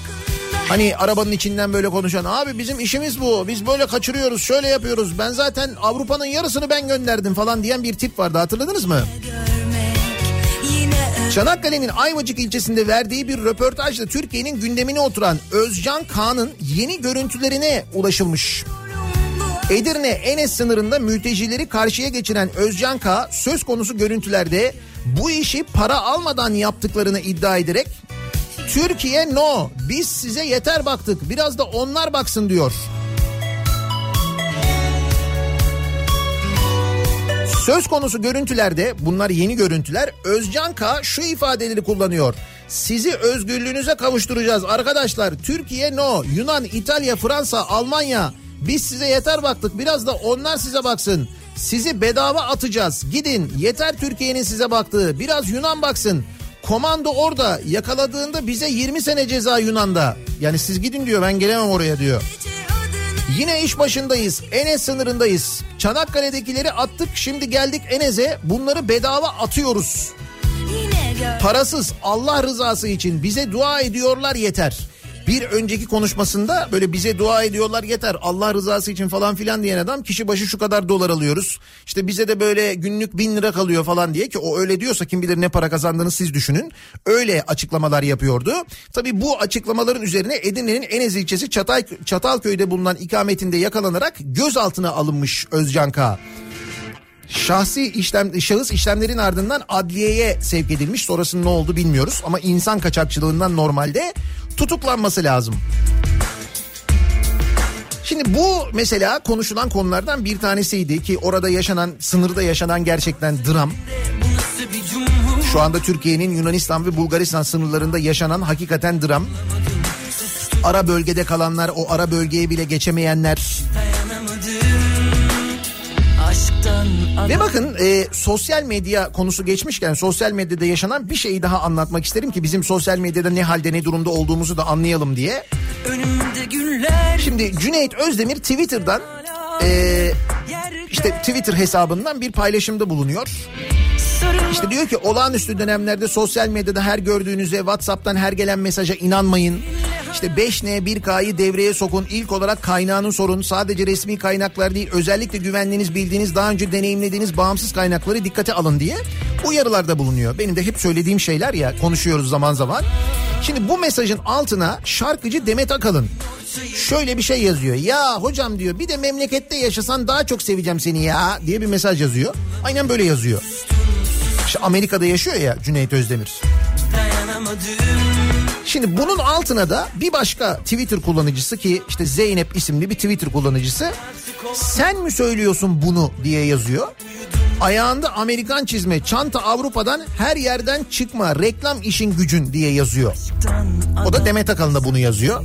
Hani arabanın içinden böyle konuşan abi bizim işimiz bu biz böyle kaçırıyoruz şöyle yapıyoruz ben zaten Avrupa'nın yarısını ben gönderdim falan diyen bir tip vardı hatırladınız mı? Çanakkale'nin Ayvacık ilçesinde verdiği bir röportajda Türkiye'nin gündemine oturan Özcan Kaan'ın yeni görüntülerine ulaşılmış. Edirne Enes sınırında mültecileri karşıya geçiren Özcan K söz konusu görüntülerde bu işi para almadan yaptıklarını iddia ederek Türkiye no biz size yeter baktık biraz da onlar baksın diyor. Söz konusu görüntülerde bunlar yeni görüntüler Özcan K şu ifadeleri kullanıyor. Sizi özgürlüğünüze kavuşturacağız arkadaşlar. Türkiye no, Yunan, İtalya, Fransa, Almanya biz size yeter baktık biraz da onlar size baksın. Sizi bedava atacağız. Gidin yeter Türkiye'nin size baktığı. Biraz Yunan baksın. Komando orada yakaladığında bize 20 sene ceza Yunan'da. Yani siz gidin diyor ben gelemem oraya diyor. Yine iş başındayız. Enes sınırındayız. Çanakkale'dekileri attık şimdi geldik Enes'e. Bunları bedava atıyoruz. Parasız Allah rızası için bize dua ediyorlar yeter. Bir önceki konuşmasında böyle bize dua ediyorlar yeter Allah rızası için falan filan diyen adam kişi başı şu kadar dolar alıyoruz. İşte bize de böyle günlük bin lira kalıyor falan diye ki o öyle diyorsa kim bilir ne para kazandığını siz düşünün. Öyle açıklamalar yapıyordu. Tabii bu açıklamaların üzerine Edirne'nin Enez ilçesi Çatay, Çatalköy'de bulunan ikametinde yakalanarak gözaltına alınmış Özcan K. Şahsi işlem şahıs işlemlerin ardından adliyeye sevk edilmiş. Sonrasında ne oldu bilmiyoruz ama insan kaçakçılığından normalde tutuklanması lazım. Şimdi bu mesela konuşulan konulardan bir tanesiydi ki orada yaşanan sınırda yaşanan gerçekten dram. Şu anda Türkiye'nin Yunanistan ve Bulgaristan sınırlarında yaşanan hakikaten dram. Ara bölgede kalanlar, o ara bölgeye bile geçemeyenler, Aşktan Ve bakın e, sosyal medya konusu geçmişken sosyal medyada yaşanan bir şeyi daha anlatmak isterim ki bizim sosyal medyada ne halde ne durumda olduğumuzu da anlayalım diye. Şimdi Cüneyt Özdemir Twitter'dan e, işte Twitter hesabından bir paylaşımda bulunuyor. İşte diyor ki olağanüstü dönemlerde sosyal medyada her gördüğünüze WhatsApp'tan her gelen mesaja inanmayın. İşte 5N 1K'yı devreye sokun. İlk olarak kaynağını sorun. Sadece resmi kaynaklar değil özellikle güvendiğiniz bildiğiniz daha önce deneyimlediğiniz bağımsız kaynakları dikkate alın diye uyarılarda bulunuyor. Benim de hep söylediğim şeyler ya konuşuyoruz zaman zaman. Şimdi bu mesajın altına şarkıcı Demet Akalın şöyle bir şey yazıyor. Ya hocam diyor bir de memlekette yaşasan daha çok seveceğim seni ya diye bir mesaj yazıyor. Aynen böyle yazıyor. İşte Amerika'da yaşıyor ya Cüneyt Özdemir. Şimdi bunun altına da bir başka Twitter kullanıcısı ki işte Zeynep isimli bir Twitter kullanıcısı sen mi söylüyorsun bunu diye yazıyor. Ayağında Amerikan çizme, çanta Avrupa'dan her yerden çıkma, reklam işin gücün diye yazıyor. O da Demet Akalın da bunu yazıyor.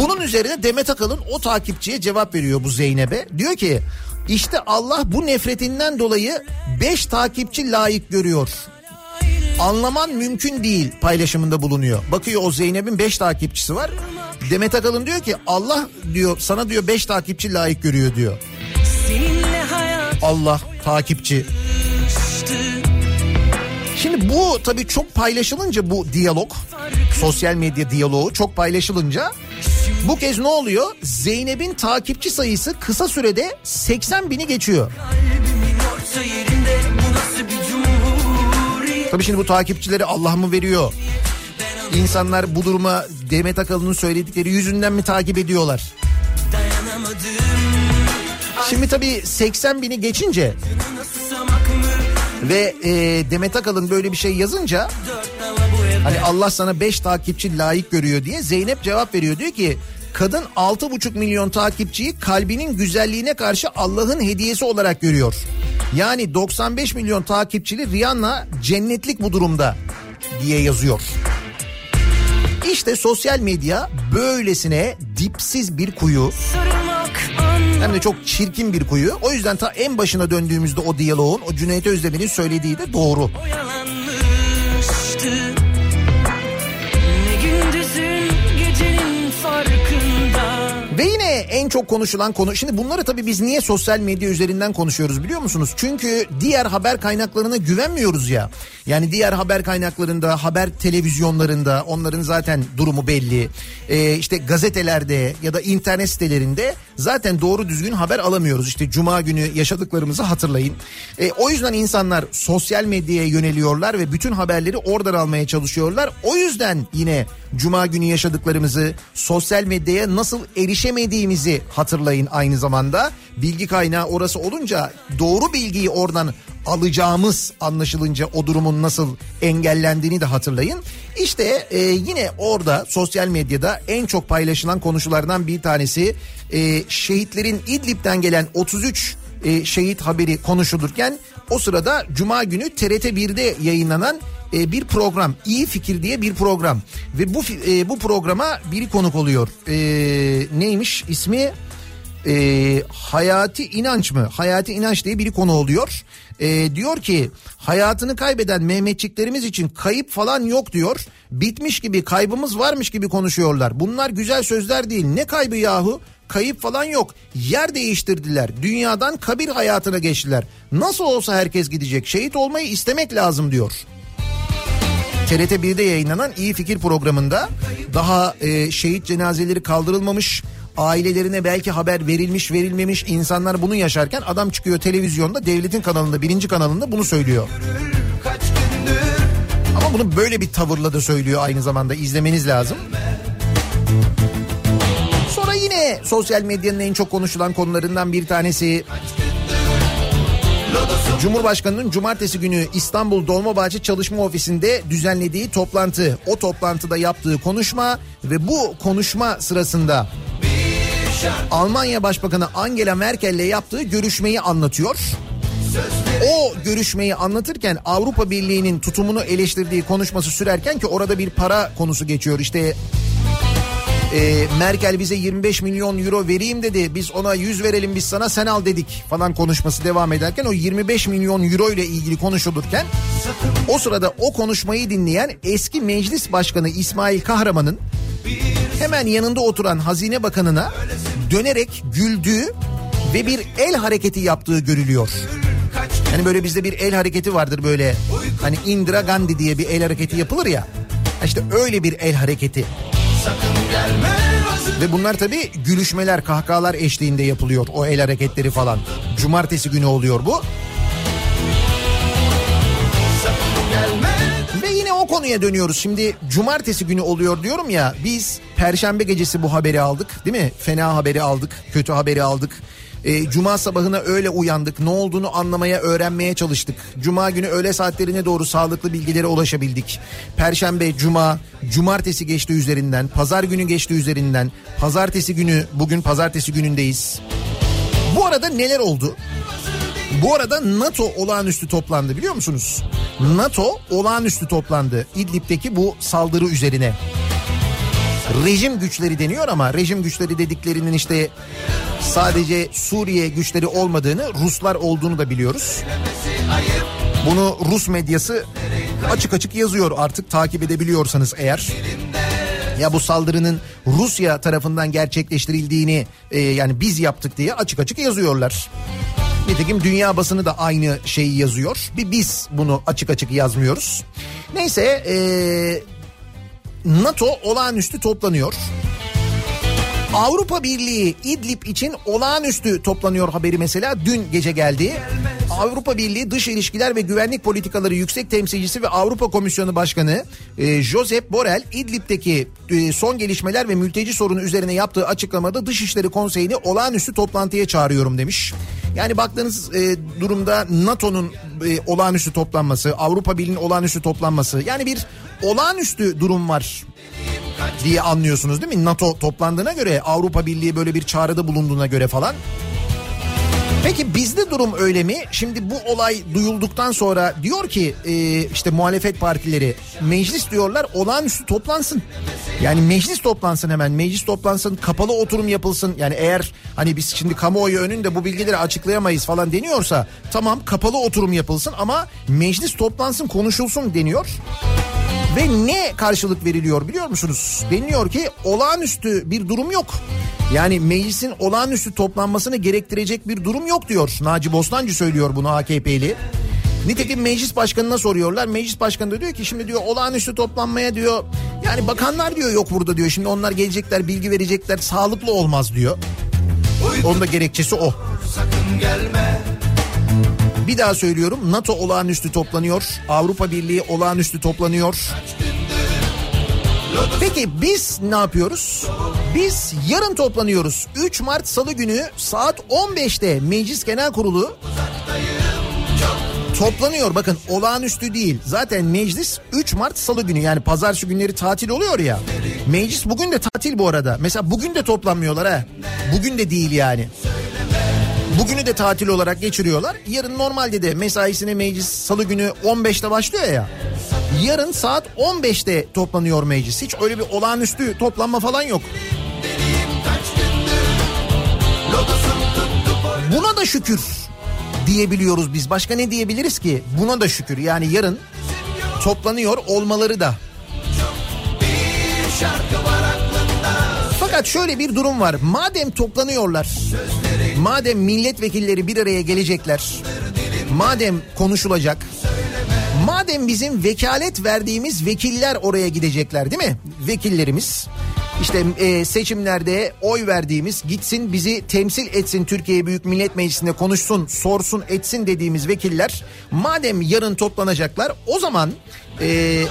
Bunun üzerine Demet Akalın o takipçiye cevap veriyor bu Zeynep'e. Diyor ki işte Allah bu nefretinden dolayı 5 takipçi layık görüyor. Anlaman mümkün değil paylaşımında bulunuyor. Bakıyor o Zeynep'in 5 takipçisi var. Demet Akalın diyor ki Allah diyor sana diyor 5 takipçi layık görüyor diyor. Allah takipçi. Şimdi bu tabii çok paylaşılınca bu diyalog, sosyal medya diyaloğu çok paylaşılınca bu kez ne oluyor? Zeynep'in takipçi sayısı kısa sürede 80 bini geçiyor. kalbimin orta yerinde Tabii şimdi bu takipçileri Allah mı veriyor? İnsanlar bu duruma Demet Akalın'ın söyledikleri yüzünden mi takip ediyorlar? Şimdi tabii 80 bini geçince ve e, Demet Akalın böyle bir şey yazınca hani Allah sana 5 takipçi layık görüyor diye Zeynep cevap veriyor diyor ki kadın 6,5 milyon takipçiyi kalbinin güzelliğine karşı Allah'ın hediyesi olarak görüyor. Yani 95 milyon takipçili Rihanna cennetlik bu durumda diye yazıyor. İşte sosyal medya böylesine dipsiz bir kuyu hem de çok çirkin bir kuyu. O yüzden ta en başına döndüğümüzde o diyaloğun o Cüneyt Özdemir'in söylediği de doğru. yalanmıştı en çok konuşulan konu şimdi bunları tabii biz niye sosyal medya üzerinden konuşuyoruz biliyor musunuz? Çünkü diğer haber kaynaklarına güvenmiyoruz ya. Yani diğer haber kaynaklarında, haber televizyonlarında onların zaten durumu belli. Ee, işte gazetelerde ya da internet sitelerinde zaten doğru düzgün haber alamıyoruz. İşte cuma günü yaşadıklarımızı hatırlayın. Ee, o yüzden insanlar sosyal medyaya yöneliyorlar ve bütün haberleri oradan almaya çalışıyorlar. O yüzden yine cuma günü yaşadıklarımızı sosyal medyaya nasıl erişemediğimizi hatırlayın aynı zamanda. Bilgi kaynağı orası olunca doğru bilgiyi oradan alacağımız anlaşılınca o durumun nasıl engellendiğini de hatırlayın. İşte e, yine orada sosyal medyada en çok paylaşılan konulardan bir tanesi e, şehitlerin İdlib'den gelen 33 e, şehit haberi konuşulurken o sırada Cuma günü TRT 1'de yayınlanan e, bir program iyi fikir diye bir program ve bu e, bu programa biri konuk oluyor E, neymiş ismi e, Hayati İnanç mı Hayati İnanç diye biri konu oluyor E, diyor ki hayatını kaybeden Mehmetçiklerimiz için kayıp falan yok diyor bitmiş gibi kaybımız varmış gibi konuşuyorlar bunlar güzel sözler değil ne kaybı yahu kayıp falan yok. Yer değiştirdiler. Dünyadan kabir hayatına geçtiler. Nasıl olsa herkes gidecek. Şehit olmayı istemek lazım diyor. TRT 1'de yayınlanan İyi Fikir programında daha e, şehit cenazeleri kaldırılmamış ailelerine belki haber verilmiş verilmemiş insanlar bunu yaşarken adam çıkıyor televizyonda devletin kanalında birinci kanalında bunu söylüyor. Kaç Ama bunu böyle bir tavırla da söylüyor aynı zamanda izlemeniz lazım. Sonra yine sosyal medyanın en çok konuşulan konularından bir tanesi Cumhurbaşkanının cumartesi günü İstanbul Dolmabahçe Çalışma Ofisi'nde düzenlediği toplantı. O toplantıda yaptığı konuşma ve bu konuşma sırasında Almanya Başbakanı Angela Merkel'le yaptığı görüşmeyi anlatıyor. O görüşmeyi anlatırken Avrupa Birliği'nin tutumunu eleştirdiği konuşması sürerken ki orada bir para konusu geçiyor. İşte e, Merkel bize 25 milyon euro vereyim dedi. Biz ona 100 verelim biz sana sen al dedik falan konuşması devam ederken o 25 milyon euro ile ilgili konuşulurken o sırada o konuşmayı dinleyen eski meclis başkanı İsmail Kahraman'ın hemen yanında oturan Hazine Bakanı'na dönerek güldüğü ve bir el hareketi yaptığı görülüyor. Hani böyle bizde bir el hareketi vardır böyle hani Indira Gandhi diye bir el hareketi yapılır ya. İşte öyle bir el hareketi. Ve bunlar tabii gülüşmeler, kahkahalar eşliğinde yapılıyor o el hareketleri falan. Cumartesi günü oluyor bu. Ve yine o konuya dönüyoruz. Şimdi cumartesi günü oluyor diyorum ya biz perşembe gecesi bu haberi aldık değil mi? Fena haberi aldık, kötü haberi aldık. E, Cuma sabahına öyle uyandık. Ne olduğunu anlamaya, öğrenmeye çalıştık. Cuma günü öğle saatlerine doğru sağlıklı bilgilere ulaşabildik. Perşembe, cuma, cumartesi geçti üzerinden. Pazar günü geçti üzerinden. Pazartesi günü, bugün pazartesi günündeyiz. Bu arada neler oldu? Bu arada NATO olağanüstü toplandı biliyor musunuz? NATO olağanüstü toplandı İdlib'deki bu saldırı üzerine. Rejim güçleri deniyor ama rejim güçleri dediklerinin işte sadece Suriye güçleri olmadığını Ruslar olduğunu da biliyoruz. Bunu Rus medyası açık açık yazıyor artık takip edebiliyorsanız eğer. Ya bu saldırının Rusya tarafından gerçekleştirildiğini e, yani biz yaptık diye açık açık yazıyorlar. Nitekim dünya basını da aynı şeyi yazıyor. Bir biz bunu açık açık yazmıyoruz. Neyse e, NATO olağanüstü toplanıyor. Avrupa Birliği İdlib için olağanüstü toplanıyor haberi mesela dün gece geldi. Avrupa Birliği Dış İlişkiler ve Güvenlik Politikaları Yüksek Temsilcisi ve Avrupa Komisyonu Başkanı e, Josep Borrell İdlib'deki e, son gelişmeler ve mülteci sorunu üzerine yaptığı açıklamada Dışişleri Konseyi'ni olağanüstü toplantıya çağırıyorum demiş. Yani baktığınız e, durumda NATO'nun e, olağanüstü toplanması, Avrupa Birliği'nin olağanüstü toplanması yani bir olağanüstü durum var diye anlıyorsunuz değil mi? NATO toplandığına göre Avrupa Birliği böyle bir çağrıda bulunduğuna göre falan. Peki bizde durum öyle mi? Şimdi bu olay duyulduktan sonra diyor ki e, işte muhalefet partileri meclis diyorlar olağanüstü toplansın. Yani meclis toplansın hemen meclis toplansın kapalı oturum yapılsın. Yani eğer hani biz şimdi kamuoyu önünde bu bilgileri açıklayamayız falan deniyorsa tamam kapalı oturum yapılsın ama meclis toplansın konuşulsun deniyor. Ve ne karşılık veriliyor biliyor musunuz? Deniliyor ki olağanüstü bir durum yok. Yani meclisin olağanüstü toplanmasını gerektirecek bir durum yok diyor. Naci Bostancı söylüyor bunu AKP'li. Nitekim meclis başkanına soruyorlar. Meclis başkanı da diyor ki şimdi diyor olağanüstü toplanmaya diyor. Yani bakanlar diyor yok burada diyor. Şimdi onlar gelecekler bilgi verecekler sağlıklı olmaz diyor. Onun da gerekçesi o. Sakın gelme Bir daha söylüyorum NATO olağanüstü toplanıyor. Avrupa Birliği olağanüstü toplanıyor. Peki biz ne yapıyoruz? Biz yarın toplanıyoruz. 3 Mart Salı günü saat 15'te Meclis Genel Kurulu toplanıyor. Bakın olağanüstü değil. Zaten meclis 3 Mart Salı günü yani pazartesi günleri tatil oluyor ya. Meclis bugün de tatil bu arada. Mesela bugün de toplanmıyorlar ha. Bugün de değil yani. Bugünü de tatil olarak geçiriyorlar. Yarın normalde de mesaisine meclis salı günü 15'te başlıyor ya. Yarın saat 15'te toplanıyor meclis. Hiç öyle bir olağanüstü toplanma falan yok. Buna da şükür diyebiliyoruz biz. Başka ne diyebiliriz ki? Buna da şükür. Yani yarın toplanıyor olmaları da. Fakat şöyle bir durum var. Madem toplanıyorlar, madem milletvekilleri bir araya gelecekler, madem konuşulacak, madem bizim vekalet verdiğimiz vekiller oraya gidecekler değil mi? Vekillerimiz. İşte e, seçimlerde oy verdiğimiz gitsin bizi temsil etsin Türkiye Büyük Millet Meclisi'nde konuşsun sorsun etsin dediğimiz vekiller madem yarın toplanacaklar o zaman e,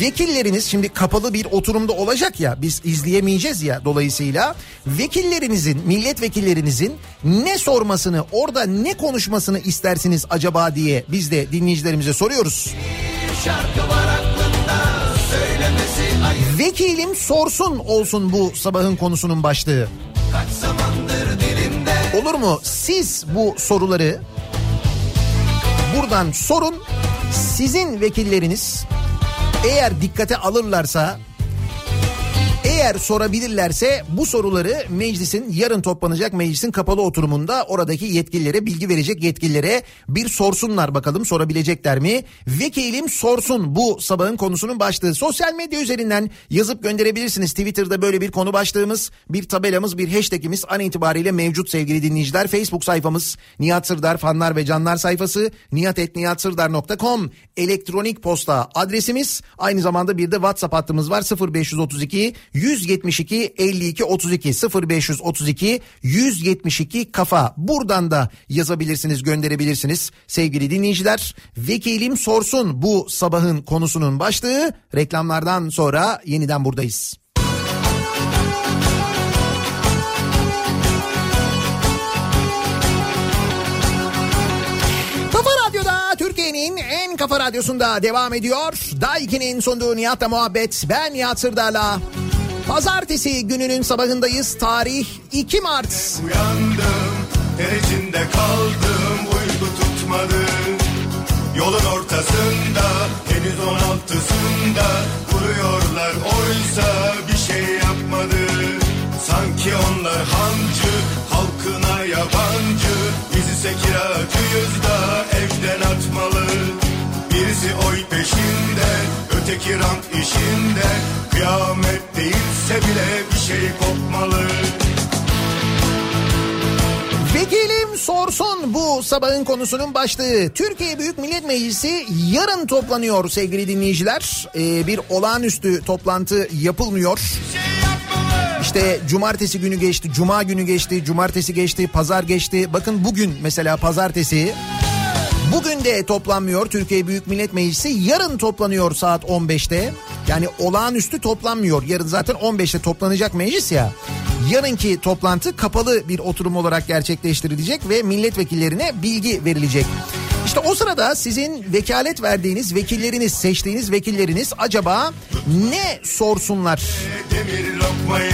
vekilleriniz şimdi kapalı bir oturumda olacak ya biz izleyemeyeceğiz ya dolayısıyla vekillerinizin milletvekillerinizin ne sormasını orada ne konuşmasını istersiniz acaba diye biz de dinleyicilerimize soruyoruz. Şarkı var Vekilim sorsun olsun bu sabahın konusunun başlığı. Kaç zamandır dilimde Olur mu? Siz bu soruları buradan sorun. Sizin vekilleriniz eğer dikkate alırlarsa eğer sorabilirlerse bu soruları meclisin yarın toplanacak meclisin kapalı oturumunda oradaki yetkililere bilgi verecek yetkililere bir sorsunlar bakalım sorabilecekler mi? Vekilim sorsun bu sabahın konusunun başlığı. Sosyal medya üzerinden yazıp gönderebilirsiniz. Twitter'da böyle bir konu başlığımız, bir tabelamız, bir hashtagimiz an itibariyle mevcut sevgili dinleyiciler. Facebook sayfamız Nihat Sırdar fanlar ve canlar sayfası nihatetnihatsırdar.com elektronik posta adresimiz. Aynı zamanda bir de WhatsApp hattımız var 0532 172 52 32 0532 172 kafa. Buradan da yazabilirsiniz, gönderebilirsiniz sevgili dinleyiciler. Vekilim sorsun bu sabahın konusunun başlığı. Reklamlardan sonra yeniden buradayız. Türkiye'nin en kafa radyosunda devam ediyor. Daiki'nin sunduğu Nihat'la muhabbet. Ben Nihat Sırdar'la. Pazartesi gününün sabahındayız. Tarih 2 Mart. Uyandım, derecinde kaldım, uyku tutmadı. Yolun ortasında, henüz on altısında vuruyorlar oysa bir şey yapmadı. Sanki onlar hancı, halkına yabancı. Biz ise kiracıyız da evden atmalı. Birisi oy peşinde, öteki rant işinde. Kıyamet değilse bile bir şey kopmalı. Vekilim sorsun bu sabahın konusunun başlığı. Türkiye Büyük Millet Meclisi yarın toplanıyor sevgili dinleyiciler. Ee, bir olağanüstü toplantı yapılmıyor. İşte cumartesi günü geçti, cuma günü geçti, cumartesi geçti, pazar geçti. Bakın bugün mesela pazartesi Bugün de toplanmıyor Türkiye Büyük Millet Meclisi. Yarın toplanıyor saat 15'te. Yani olağanüstü toplanmıyor. Yarın zaten 15'te toplanacak meclis ya. Yarınki toplantı kapalı bir oturum olarak gerçekleştirilecek ve milletvekillerine bilgi verilecek. İşte o sırada sizin vekalet verdiğiniz vekilleriniz, seçtiğiniz vekilleriniz acaba ne sorsunlar? Demir lokmayı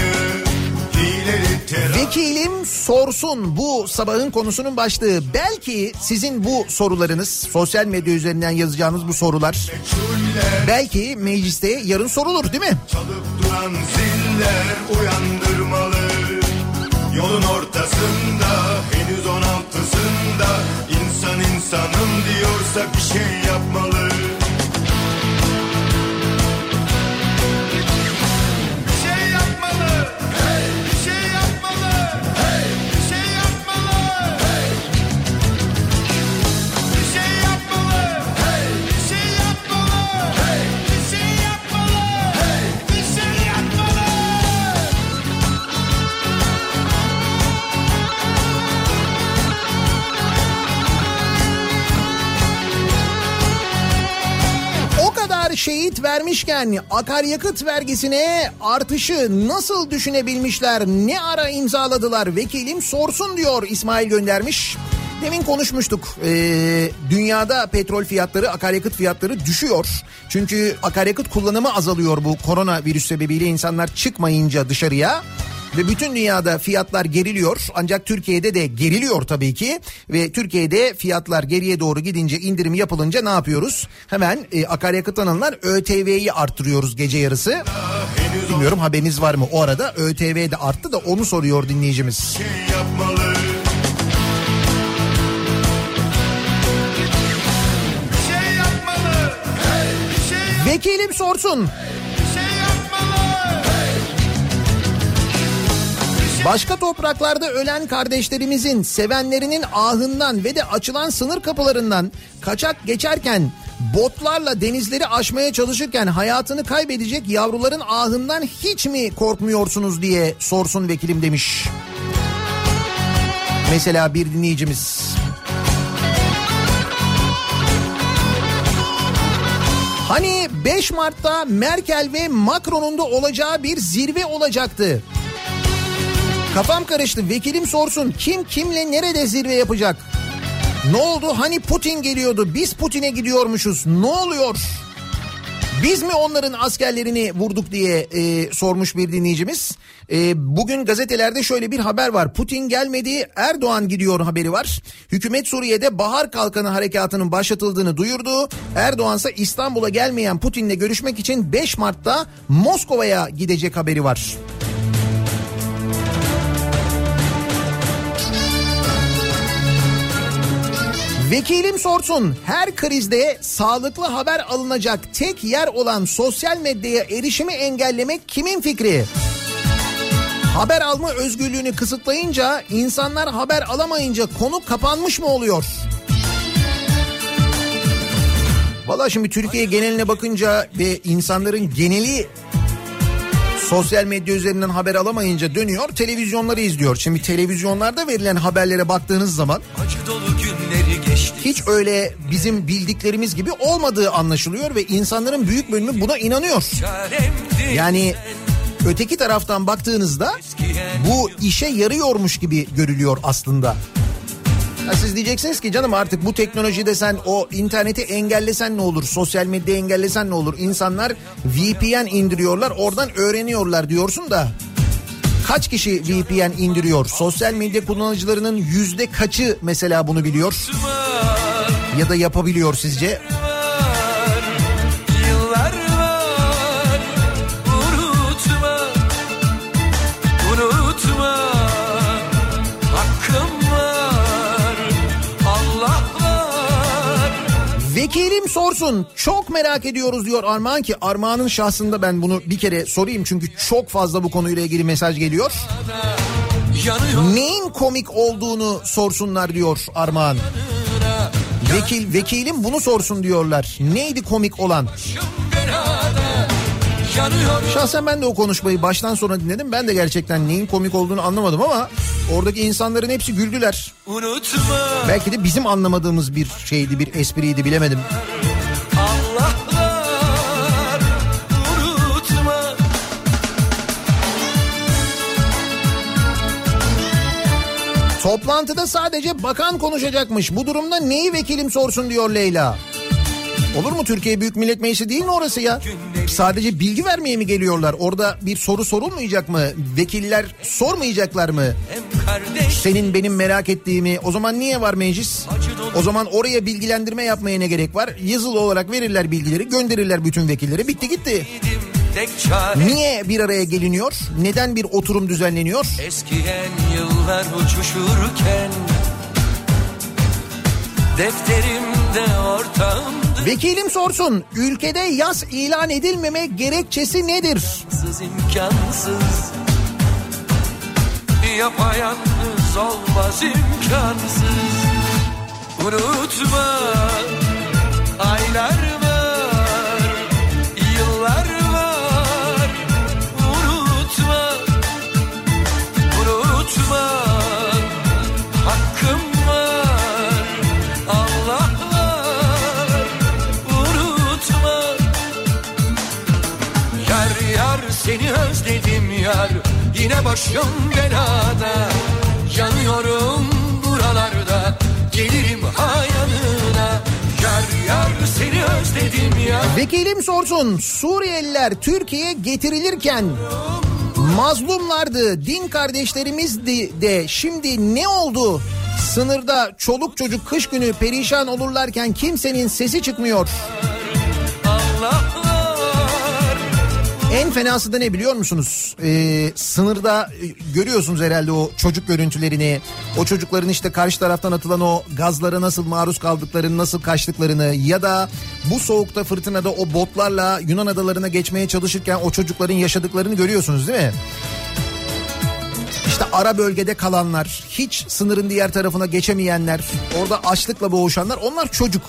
Vekilim sorsun bu sabahın konusunun başlığı. Belki sizin bu sorularınız sosyal medya üzerinden yazacağınız bu sorular belki mecliste yarın sorulur değil mi? Çalıp duran ziller uyandırmalı Yolun ortasında henüz on altısında insan insanım diyorsa bir şey yapmalı şehit vermişken akaryakıt vergisine artışı nasıl düşünebilmişler? Ne ara imzaladılar? Vekilim sorsun diyor İsmail göndermiş. Demin konuşmuştuk. Ee, dünyada petrol fiyatları, akaryakıt fiyatları düşüyor. Çünkü akaryakıt kullanımı azalıyor bu koronavirüs sebebiyle insanlar çıkmayınca dışarıya. Ve bütün dünyada fiyatlar geriliyor ancak Türkiye'de de geriliyor tabii ki ve Türkiye'de fiyatlar geriye doğru gidince indirim yapılınca ne yapıyoruz? Hemen e, akaryakıttan alınan ÖTV'yi arttırıyoruz gece yarısı. Bilmiyorum haberiniz var mı? O arada ÖTV de arttı da onu soruyor dinleyicimiz. şey yapmalı şey Vekilim sorsun. Başka topraklarda ölen kardeşlerimizin sevenlerinin ahından ve de açılan sınır kapılarından kaçak geçerken botlarla denizleri aşmaya çalışırken hayatını kaybedecek yavruların ahından hiç mi korkmuyorsunuz diye sorsun vekilim demiş. Mesela bir dinleyicimiz. Hani 5 Mart'ta Merkel ve Macron'un da olacağı bir zirve olacaktı. Kafam karıştı. Vekilim sorsun kim kimle nerede zirve yapacak? Ne oldu? Hani Putin geliyordu. Biz Putin'e gidiyormuşuz. Ne oluyor? Biz mi onların askerlerini vurduk diye e, sormuş bir dinleyicimiz. E, bugün gazetelerde şöyle bir haber var. Putin gelmedi Erdoğan gidiyor haberi var. Hükümet Suriye'de Bahar Kalkanı harekatının başlatıldığını duyurdu. Erdoğan ise İstanbul'a gelmeyen Putin'le görüşmek için 5 Mart'ta Moskova'ya gidecek haberi var. Vekilim sorsun her krizde sağlıklı haber alınacak tek yer olan sosyal medyaya erişimi engellemek kimin fikri? Haber alma özgürlüğünü kısıtlayınca insanlar haber alamayınca konu kapanmış mı oluyor? Valla şimdi Türkiye geneline bakınca ve insanların geneli sosyal medya üzerinden haber alamayınca dönüyor televizyonları izliyor. Şimdi televizyonlarda verilen haberlere baktığınız zaman hiç öyle bizim bildiklerimiz gibi olmadığı anlaşılıyor ve insanların büyük bölümü buna inanıyor. Yani öteki taraftan baktığınızda bu işe yarıyormuş gibi görülüyor aslında. Ha siz diyeceksiniz ki canım artık bu teknolojide sen o interneti engellesen ne olur? Sosyal medyayı engellesen ne olur? İnsanlar VPN indiriyorlar oradan öğreniyorlar diyorsun da kaç kişi VPN indiriyor? Sosyal medya kullanıcılarının yüzde kaçı mesela bunu biliyor? Ya da yapabiliyor sizce? Vekilim sorsun. Çok merak ediyoruz diyor Armağan ki Armağan'ın şahsında ben bunu bir kere sorayım çünkü çok fazla bu konuyla ilgili mesaj geliyor. Yanıyor Neyin komik olduğunu sorsunlar diyor Armağan. Vekil vekilim bunu sorsun diyorlar. Neydi komik olan? Şahsen ben de o konuşmayı baştan sona dinledim. Ben de gerçekten neyin komik olduğunu anlamadım ama oradaki insanların hepsi güldüler. unutma Belki de bizim anlamadığımız bir şeydi, bir espriydi bilemedim. Allah Toplantıda sadece bakan konuşacakmış. Bu durumda neyi vekilim sorsun diyor Leyla. Olur mu Türkiye Büyük Millet Meclisi değil mi orası ya? Sadece bilgi vermeye mi geliyorlar? Orada bir soru sorulmayacak mı? Vekiller sormayacaklar mı? Senin benim merak ettiğimi o zaman niye var meclis? O zaman oraya bilgilendirme yapmaya ne gerek var? Yazılı olarak verirler bilgileri gönderirler bütün vekilleri bitti gitti. idim tek çare Niye bir araya geliniyor? Neden bir oturum düzenleniyor? Eskiyen yıllar uçuşurken Defterimde ortağımdı Vekilim sorsun ülkede yas ilan edilmeme gerekçesi nedir? Sız imkansız Yapayalnız olmaz imkansız Unutma Aylar yar Yine başım belada Yanıyorum buralarda Gelirim ha yanına Yar yar seni özledim yar Vekilim sorsun Suriyeliler Türkiye'ye getirilirken mazlumlardı, din kardeşlerimizdi de şimdi ne oldu? Sınırda çoluk çocuk kış günü perişan olurlarken kimsenin sesi çıkmıyor. Allah En fenası da ne biliyor musunuz? Ee, sınırda e, görüyorsunuz herhalde o çocuk görüntülerini. O çocukların işte karşı taraftan atılan o gazlara nasıl maruz kaldıklarını, nasıl kaçtıklarını ya da bu soğukta fırtınada o botlarla Yunan adalarına geçmeye çalışırken o çocukların yaşadıklarını görüyorsunuz değil mi? İşte ara bölgede kalanlar, hiç sınırın diğer tarafına geçemeyenler, orada açlıkla boğuşanlar onlar çocuk.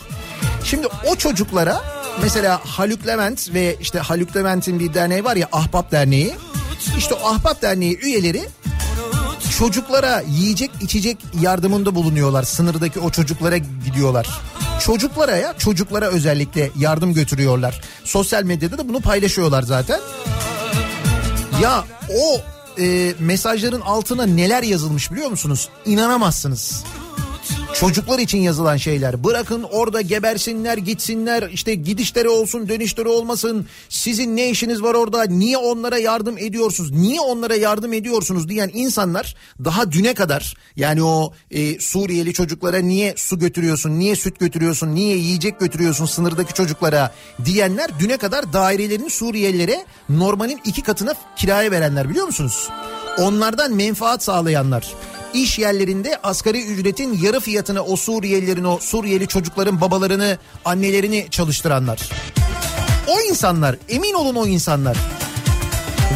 Şimdi o çocuklara mesela Haluk Levent ve işte Haluk Levent'in bir derneği var ya Ahbap Derneği. İşte o Ahbap Derneği üyeleri çocuklara yiyecek içecek yardımında bulunuyorlar. Sınırdaki o çocuklara gidiyorlar. Çocuklara ya çocuklara özellikle yardım götürüyorlar. Sosyal medyada da bunu paylaşıyorlar zaten. Ya o e, mesajların altına neler yazılmış biliyor musunuz? İnanamazsınız. Çocuklar için yazılan şeyler. Bırakın orada gebersinler, gitsinler, işte gidişleri olsun, dönüşleri olmasın. Sizin ne işiniz var orada? Niye onlara yardım ediyorsunuz? Niye onlara yardım ediyorsunuz diyen insanlar daha düne kadar yani o e, Suriyeli çocuklara niye su götürüyorsun, niye süt götürüyorsun, niye yiyecek götürüyorsun sınırdaki çocuklara diyenler düne kadar dairelerini Suriyelilere normalin iki katına kiraya verenler biliyor musunuz? Onlardan menfaat sağlayanlar iş yerlerinde asgari ücretin yarı fiyatına o Suriyelilerin o Suriyeli çocukların babalarını annelerini çalıştıranlar. O insanlar emin olun o insanlar.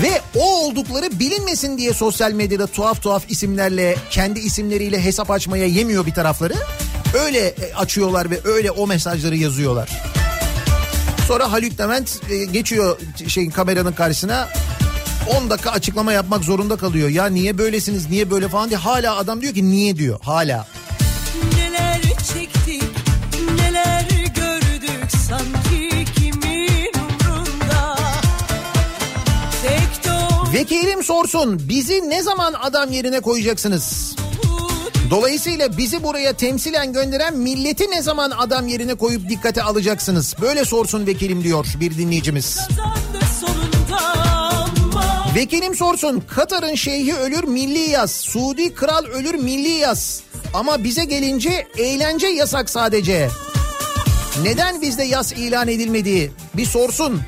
Ve o oldukları bilinmesin diye sosyal medyada tuhaf tuhaf isimlerle kendi isimleriyle hesap açmaya yemiyor bir tarafları. Öyle e, açıyorlar ve öyle o mesajları yazıyorlar. Sonra Haluk Levent e, geçiyor şeyin kameranın karşısına 10 dakika açıklama yapmak zorunda kalıyor. Ya niye böylesiniz niye böyle falan diye hala adam diyor ki niye diyor hala. Neler çektik, neler gördük sanki kimin umrunda. Vekilim sorsun bizi ne zaman adam yerine koyacaksınız? Dolayısıyla bizi buraya temsilen gönderen milleti ne zaman adam yerine koyup dikkate alacaksınız? Böyle sorsun vekilim diyor bir dinleyicimiz. ama Vekilim sorsun Katar'ın şeyhi ölür milli yaz. Suudi kral ölür milli yaz. Ama bize gelince eğlence yasak sadece. Neden bizde yaz ilan edilmedi? Bir sorsun.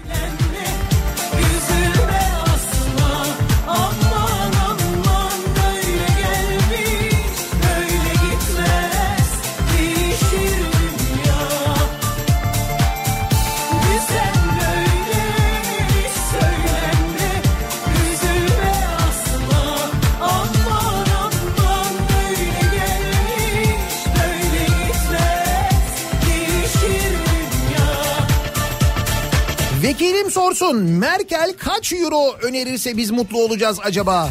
Vekilim sorsun Merkel kaç euro önerirse biz mutlu olacağız acaba?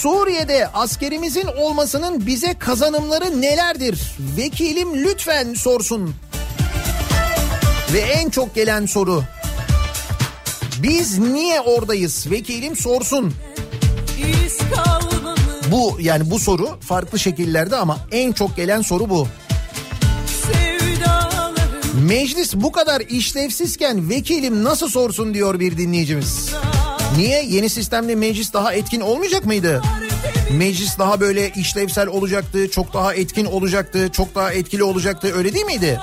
Suriye'de askerimizin olmasının bize kazanımları nelerdir? Vekilim lütfen sorsun. Ve en çok gelen soru. Biz niye oradayız? Vekilim sorsun. Bu yani bu soru farklı şekillerde ama en çok gelen soru bu. Meclis bu kadar işlevsizken vekilim nasıl sorsun diyor bir dinleyicimiz. Niye? Yeni sistemde meclis daha etkin olmayacak mıydı? Meclis daha böyle işlevsel olacaktı, çok daha etkin olacaktı, çok daha etkili olacaktı öyle değil miydi?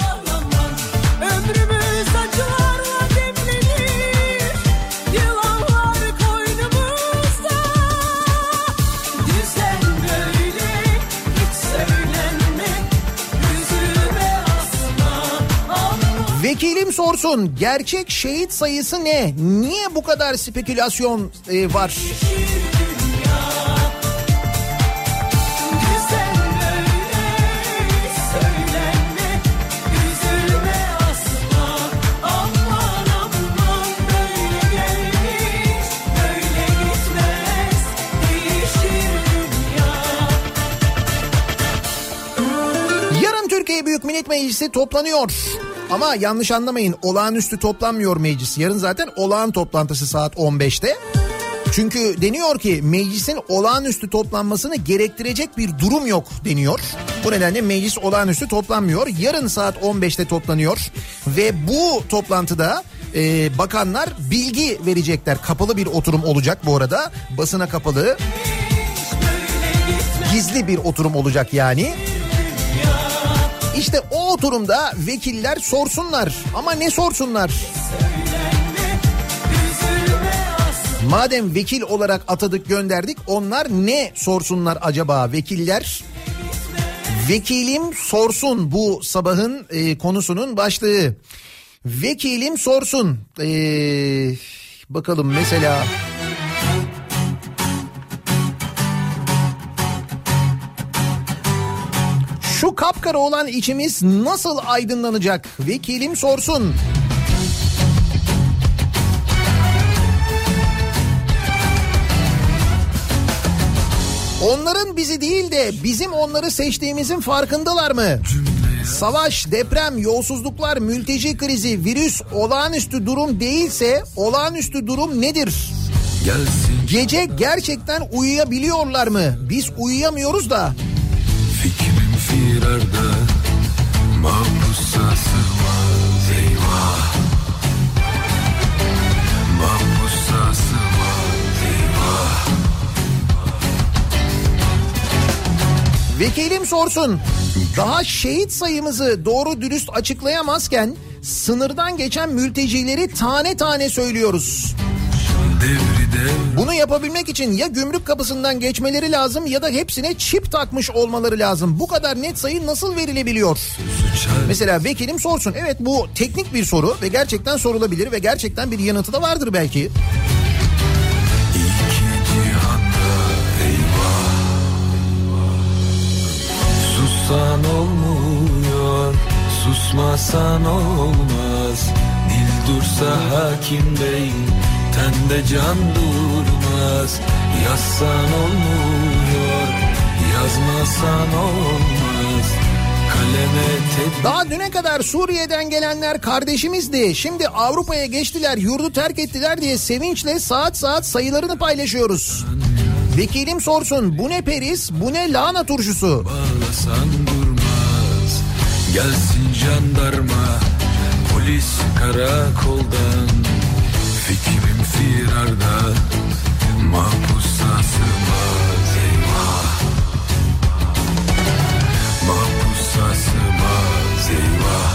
Vekilim sorsun gerçek şehit sayısı ne? Niye bu kadar spekülasyon e, var? Büyük Millet Meclisi toplanıyor. Ama yanlış anlamayın olağanüstü toplanmıyor meclis. Yarın zaten olağan toplantısı saat 15'te. Çünkü deniyor ki meclisin olağanüstü toplanmasını gerektirecek bir durum yok deniyor. Bu nedenle meclis olağanüstü toplanmıyor. Yarın saat 15'te toplanıyor ve bu toplantıda e, bakanlar bilgi verecekler. Kapalı bir oturum olacak bu arada. Basına kapalı. Gizli bir oturum olacak yani. İşte o oturumda vekiller sorsunlar. Ama ne sorsunlar? Madem vekil olarak atadık gönderdik onlar ne sorsunlar acaba vekiller? Vekilim sorsun bu sabahın e, konusunun başlığı. Vekilim sorsun. E, bakalım mesela... Şu kapkara olan içimiz nasıl aydınlanacak? Vekilim sorsun. Onların bizi değil de bizim onları seçtiğimizin farkındalar mı? Savaş, deprem, yolsuzluklar, mülteci krizi, virüs olağanüstü durum değilse olağanüstü durum nedir? Gelsin Gece gerçekten uyuyabiliyorlar mı? Biz uyuyamıyoruz da. Firarda Mahpusa sığmaz eyvah Mahpusa sığmaz eyvah Vekilim sorsun. Daha şehit sayımızı doğru dürüst açıklayamazken sınırdan geçen mültecileri tane tane söylüyoruz. Bunu yapabilmek için ya gümrük kapısından geçmeleri lazım ya da hepsine çip takmış olmaları lazım. Bu kadar net sayı nasıl verilebiliyor? Mesela vekilim sorsun. Evet bu teknik bir soru ve gerçekten sorulabilir ve gerçekten bir yanıtı da vardır belki. Sussan olmuyor Susmasan olmaz Dil dursa hakim bey Tende can durmaz Yazsan olmuyor Yazmasan olmaz Daha düne kadar Suriye'den gelenler kardeşimizdi. Şimdi Avrupa'ya geçtiler, yurdu terk ettiler diye sevinçle saat saat sayılarını paylaşıyoruz. Vekilim sorsun bu ne peris, bu ne lahana turşusu. Bağlasan durmaz Gelsin jandarma Polis karakoldan Fikrim firarda Mahpusa sığmaz eyvah. Mahpusa sığmaz eyvah.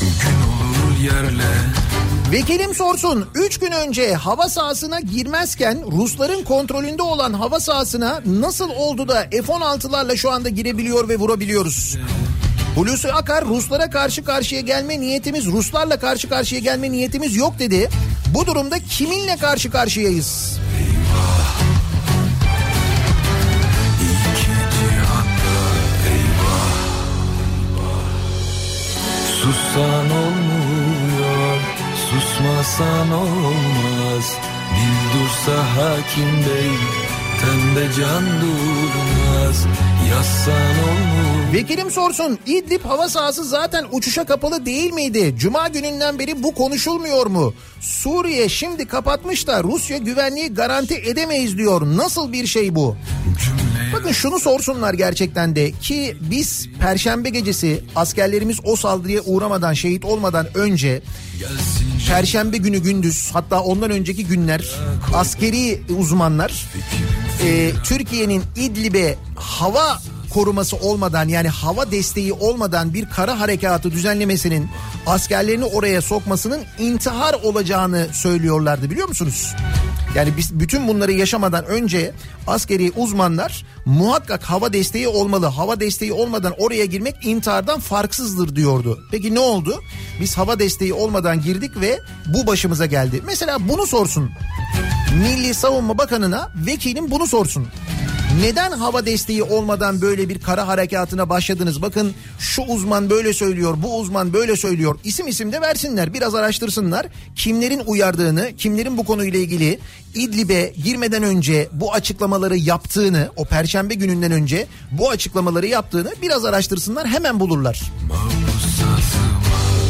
Gün olur yerle. Vekilim sorsun 3 gün önce hava sahasına girmezken Rusların kontrolünde olan hava sahasına nasıl oldu da F-16'larla şu anda girebiliyor ve vurabiliyoruz? Hulusi Akar Ruslara karşı karşıya gelme niyetimiz, Ruslarla karşı karşıya gelme niyetimiz yok dedi. Bu durumda kiminle karşı karşıyayız? Sussan olmuyor, susmasan olmaz. Dil dursa hakim değil, Tende can durmaz Yazsan olmuyor Vekilim sorsun İdlib hava sahası zaten uçuşa kapalı değil miydi? Cuma gününden beri bu konuşulmuyor mu? Suriye şimdi kapatmış da Rusya güvenliği garanti edemeyiz diyor. Nasıl bir şey bu? Bakın şunu sorsunlar gerçekten de ki biz perşembe gecesi askerlerimiz o saldırıya uğramadan şehit olmadan önce perşembe günü gündüz hatta ondan önceki günler askeri uzmanlar e, Türkiye'nin İdlib'e hava koruması olmadan yani hava desteği olmadan bir kara harekatı düzenlemesinin askerlerini oraya sokmasının intihar olacağını söylüyorlardı biliyor musunuz? Yani biz bütün bunları yaşamadan önce askeri uzmanlar muhakkak hava desteği olmalı. Hava desteği olmadan oraya girmek intihardan farksızdır diyordu. Peki ne oldu? Biz hava desteği olmadan girdik ve bu başımıza geldi. Mesela bunu sorsun. Milli Savunma Bakanı'na vekilim bunu sorsun. Neden hava desteği olmadan böyle bir kara harekatına başladınız? Bakın şu uzman böyle söylüyor, bu uzman böyle söylüyor. İsim isim de versinler, biraz araştırsınlar. Kimlerin uyardığını, kimlerin bu konuyla ilgili İdlib'e girmeden önce bu açıklamaları yaptığını, o perşembe gününden önce bu açıklamaları yaptığını biraz araştırsınlar hemen bulurlar.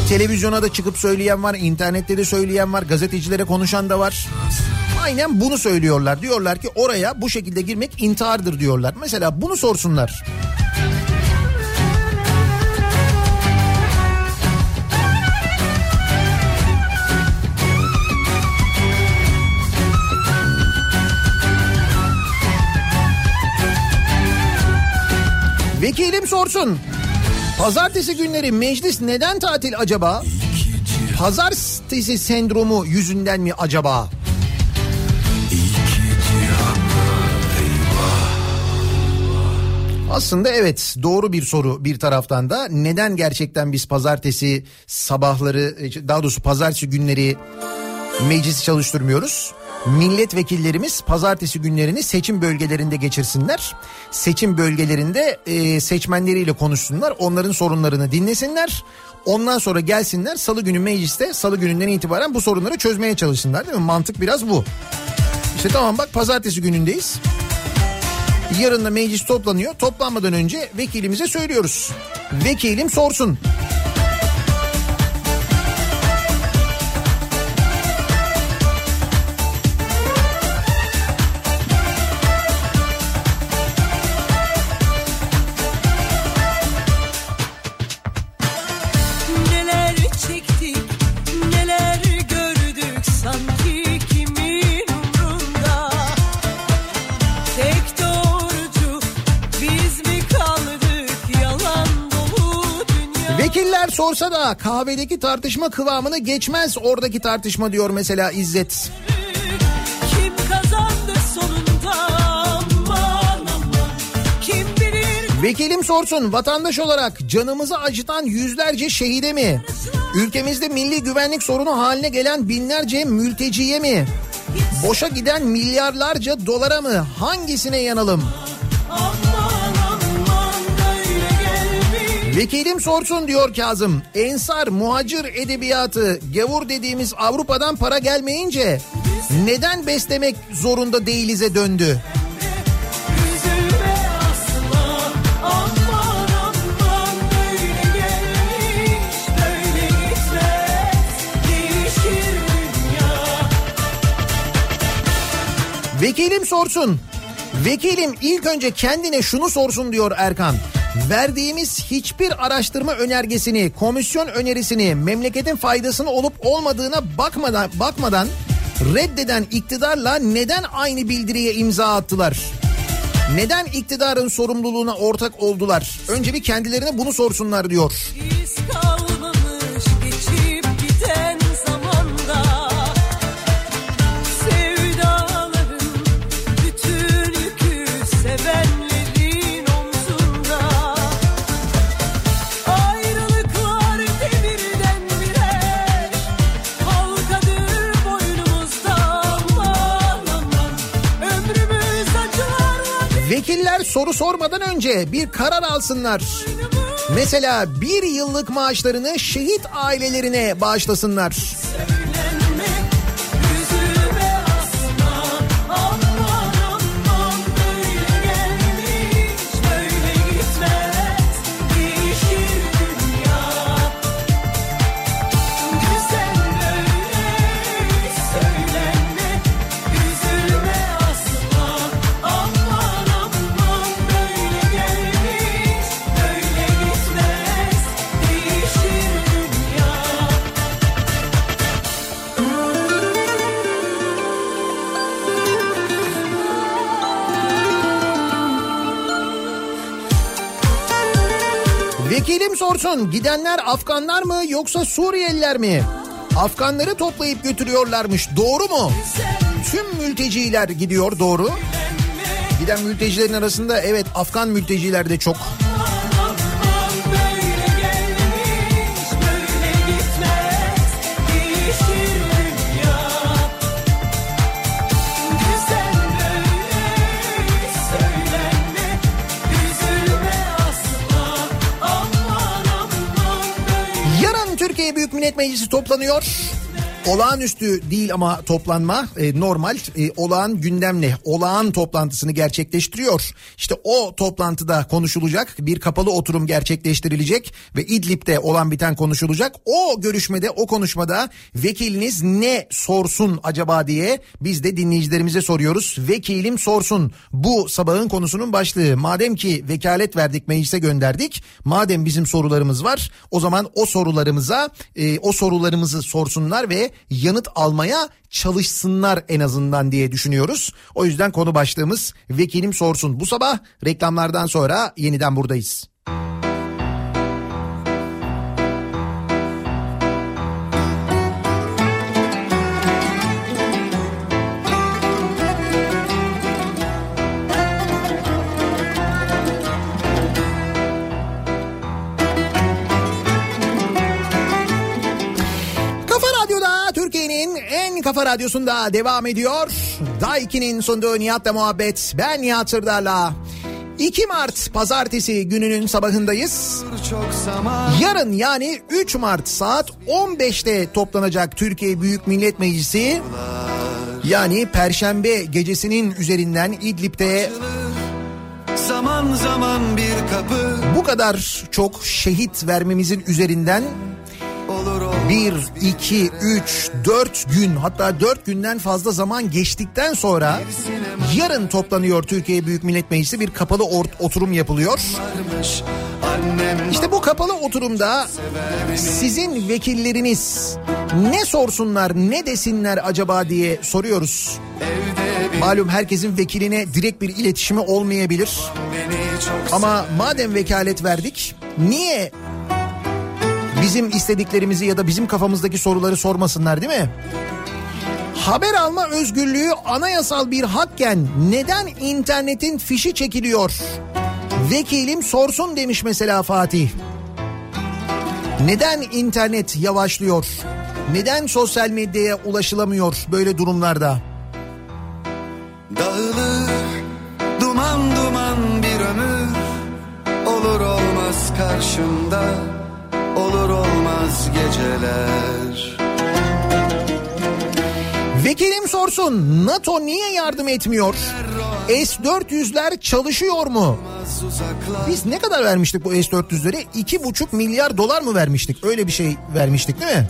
Televizyona da çıkıp söyleyen var, internette de söyleyen var, gazetecilere konuşan da var. Aynen bunu söylüyorlar. Diyorlar ki oraya bu şekilde girmek intihardır diyorlar. Mesela bunu sorsunlar. Vekilim sorsun. Pazartesi günleri meclis neden tatil acaba? Pazartesi sendromu yüzünden mi acaba? Aslında evet doğru bir soru bir taraftan da neden gerçekten biz pazartesi sabahları daha doğrusu pazartesi günleri meclisi çalıştırmıyoruz? Milletvekillerimiz pazartesi günlerini seçim bölgelerinde geçirsinler. Seçim bölgelerinde e, seçmenleriyle konuşsunlar. Onların sorunlarını dinlesinler. Ondan sonra gelsinler salı günü mecliste salı gününden itibaren bu sorunları çözmeye çalışsınlar değil mi? Mantık biraz bu. İşte tamam bak pazartesi günündeyiz. Yarın da meclis toplanıyor. Toplanmadan önce vekilimize söylüyoruz. Vekilim sorsun. Sorsa da kahvedeki tartışma kıvamını geçmez oradaki tartışma diyor mesela İzzet. Vekilim sorsun vatandaş olarak canımızı acıtan yüzlerce şehide mi? Ülkemizde milli güvenlik sorunu haline gelen binlerce mülteciye mi? Boşa giden milyarlarca dolara mı? Hangisine yanalım? Vekilim sorsun diyor Kazım. Ensar, muhacir edebiyatı, gavur dediğimiz Avrupa'dan para gelmeyince neden beslemek zorunda değilize döndü? Vekilim sorsun. Vekilim ilk önce kendine şunu sorsun diyor Erkan. Verdiğimiz hiçbir araştırma önergesini, komisyon önerisini, memleketin faydasını olup olmadığına bakmadan bakmadan reddeden iktidarla neden aynı bildiriye imza attılar? Neden iktidarın sorumluluğuna ortak oldular? Önce bir kendilerine bunu sorsunlar diyor. Biz soru sormadan önce bir karar alsınlar. Mesela bir yıllık maaşlarını şehit ailelerine bağışlasınlar. Sorsun gidenler Afganlar mı yoksa Suriyeliler mi? Afganları toplayıp götürüyorlarmış doğru mu? Tüm mülteciler gidiyor doğru. Giden mültecilerin arasında evet Afgan mülteciler de çok. Millet Meclisi toplanıyor. Olağanüstü değil ama toplanma e, normal e, olağan gündemle olağan toplantısını gerçekleştiriyor. İşte o toplantıda konuşulacak bir kapalı oturum gerçekleştirilecek ve İdlib'de olan biten konuşulacak. O görüşmede o konuşmada vekiliniz ne sorsun acaba diye biz de dinleyicilerimize soruyoruz. Vekilim sorsun bu sabahın konusunun başlığı. Madem ki vekalet verdik meclise gönderdik madem bizim sorularımız var o zaman o sorularımıza e, o sorularımızı sorsunlar ve yanıt almaya çalışsınlar en azından diye düşünüyoruz. O yüzden konu başlığımız vekilim sorsun. Bu sabah reklamlardan sonra yeniden buradayız. Kafa kafa radyosunda devam ediyor. Daiki'nin sunduğu Nihat'la muhabbet. Ben Nihat Sırdar'la. 2 Mart pazartesi gününün sabahındayız. Yarın yani 3 Mart saat 15'te toplanacak Türkiye Büyük Millet Meclisi. Yani Perşembe gecesinin üzerinden İdlib'de zaman zaman bir kapı bu kadar çok şehit vermemizin üzerinden 1, 2, 3, 4 gün hatta 4 günden fazla zaman geçtikten sonra yarın toplanıyor Türkiye Büyük Millet Meclisi bir kapalı oturum yapılıyor. İşte bu kapalı oturumda sizin vekilleriniz ne sorsunlar ne desinler acaba diye soruyoruz. bir Malum herkesin vekiline direkt bir iletişimi olmayabilir. Ama madem vekalet verdik niye bizim istediklerimizi ya da bizim kafamızdaki soruları sormasınlar değil mi? Haber alma özgürlüğü anayasal bir hakken neden internetin fişi çekiliyor? Vekilim sorsun demiş mesela Fatih. Neden internet yavaşlıyor? Neden sosyal medyaya ulaşılamıyor böyle durumlarda? Dağılır duman duman bir ömür Olur olmaz karşımda Olur olmaz geceler Vekilim sorsun NATO niye yardım etmiyor? S-400'ler çalışıyor mu? Biz ne kadar vermiştik bu S-400'lere? 2,5 milyar dolar mı vermiştik? Öyle bir şey vermiştik değil mi?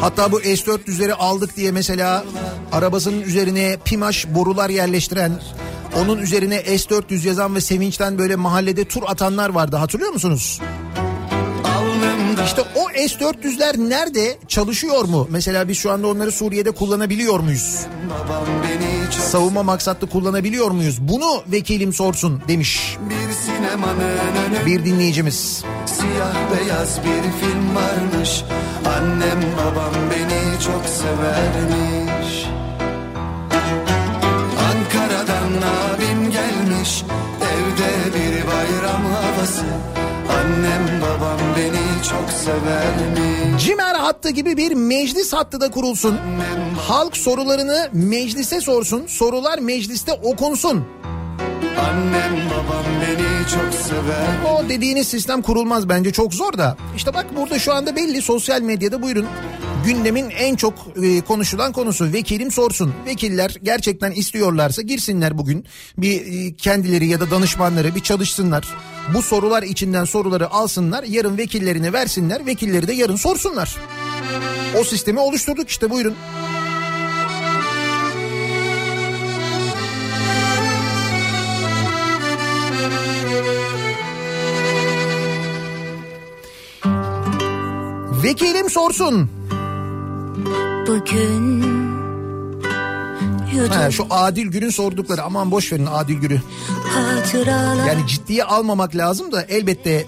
Hatta bu S-400'leri aldık diye mesela arabasının üzerine pimaş borular yerleştiren, onun üzerine S-400 yazan ve sevinçten böyle mahallede tur atanlar vardı hatırlıyor musunuz? İşte o S-400'ler nerede? Çalışıyor mu? Mesela biz şu anda onları Suriye'de kullanabiliyor muyuz? Savunma maksatlı kullanabiliyor muyuz? Bunu vekilim sorsun demiş Bir bir dinleyicimiz. Siyah beyaz bir film varmış Annem babam beni çok severmiş Ankara'dan abim gelmiş Evde bir bayram havası Annem babam beni çok severmiş Cimer hattı gibi bir meclis hattı da kurulsun. Halk sorularını meclise sorsun. Sorular mecliste okunsun. Annem babam beni sever O dediğiniz sistem kurulmaz bence çok zor da. İşte bak burada şu anda belli sosyal medyada buyurun. Gündemin en çok e, konuşulan konusu vekilim sorsun. Vekiller gerçekten istiyorlarsa girsinler bugün. Bir e, kendileri ya da danışmanları bir çalışsınlar. Bu sorular içinden soruları alsınlar. Yarın vekillerine versinler. Vekilleri de yarın sorsunlar. O sistemi oluşturduk işte buyurun. Vekilim sorsun. Bugün Ha, şu Adil Gül'ün sordukları aman boş verin Adil hatıralar Yani ciddiye almamak lazım da elbette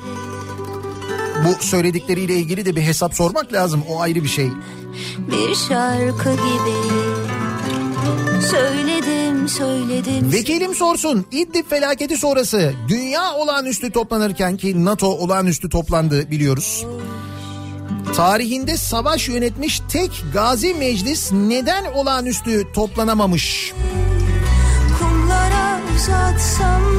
bu söyledikleriyle ilgili de bir hesap sormak lazım. O ayrı bir şey. bir şarkı gibi Söyledim söyledim Vekilim sorsun İdlib felaketi sonrası dünya olağanüstü toplanırken ki NATO olağanüstü toplandı biliyoruz. Tarihinde savaş yönetmiş tek gazi meclis neden olağanüstü toplanamamış? Kumlara uzatsam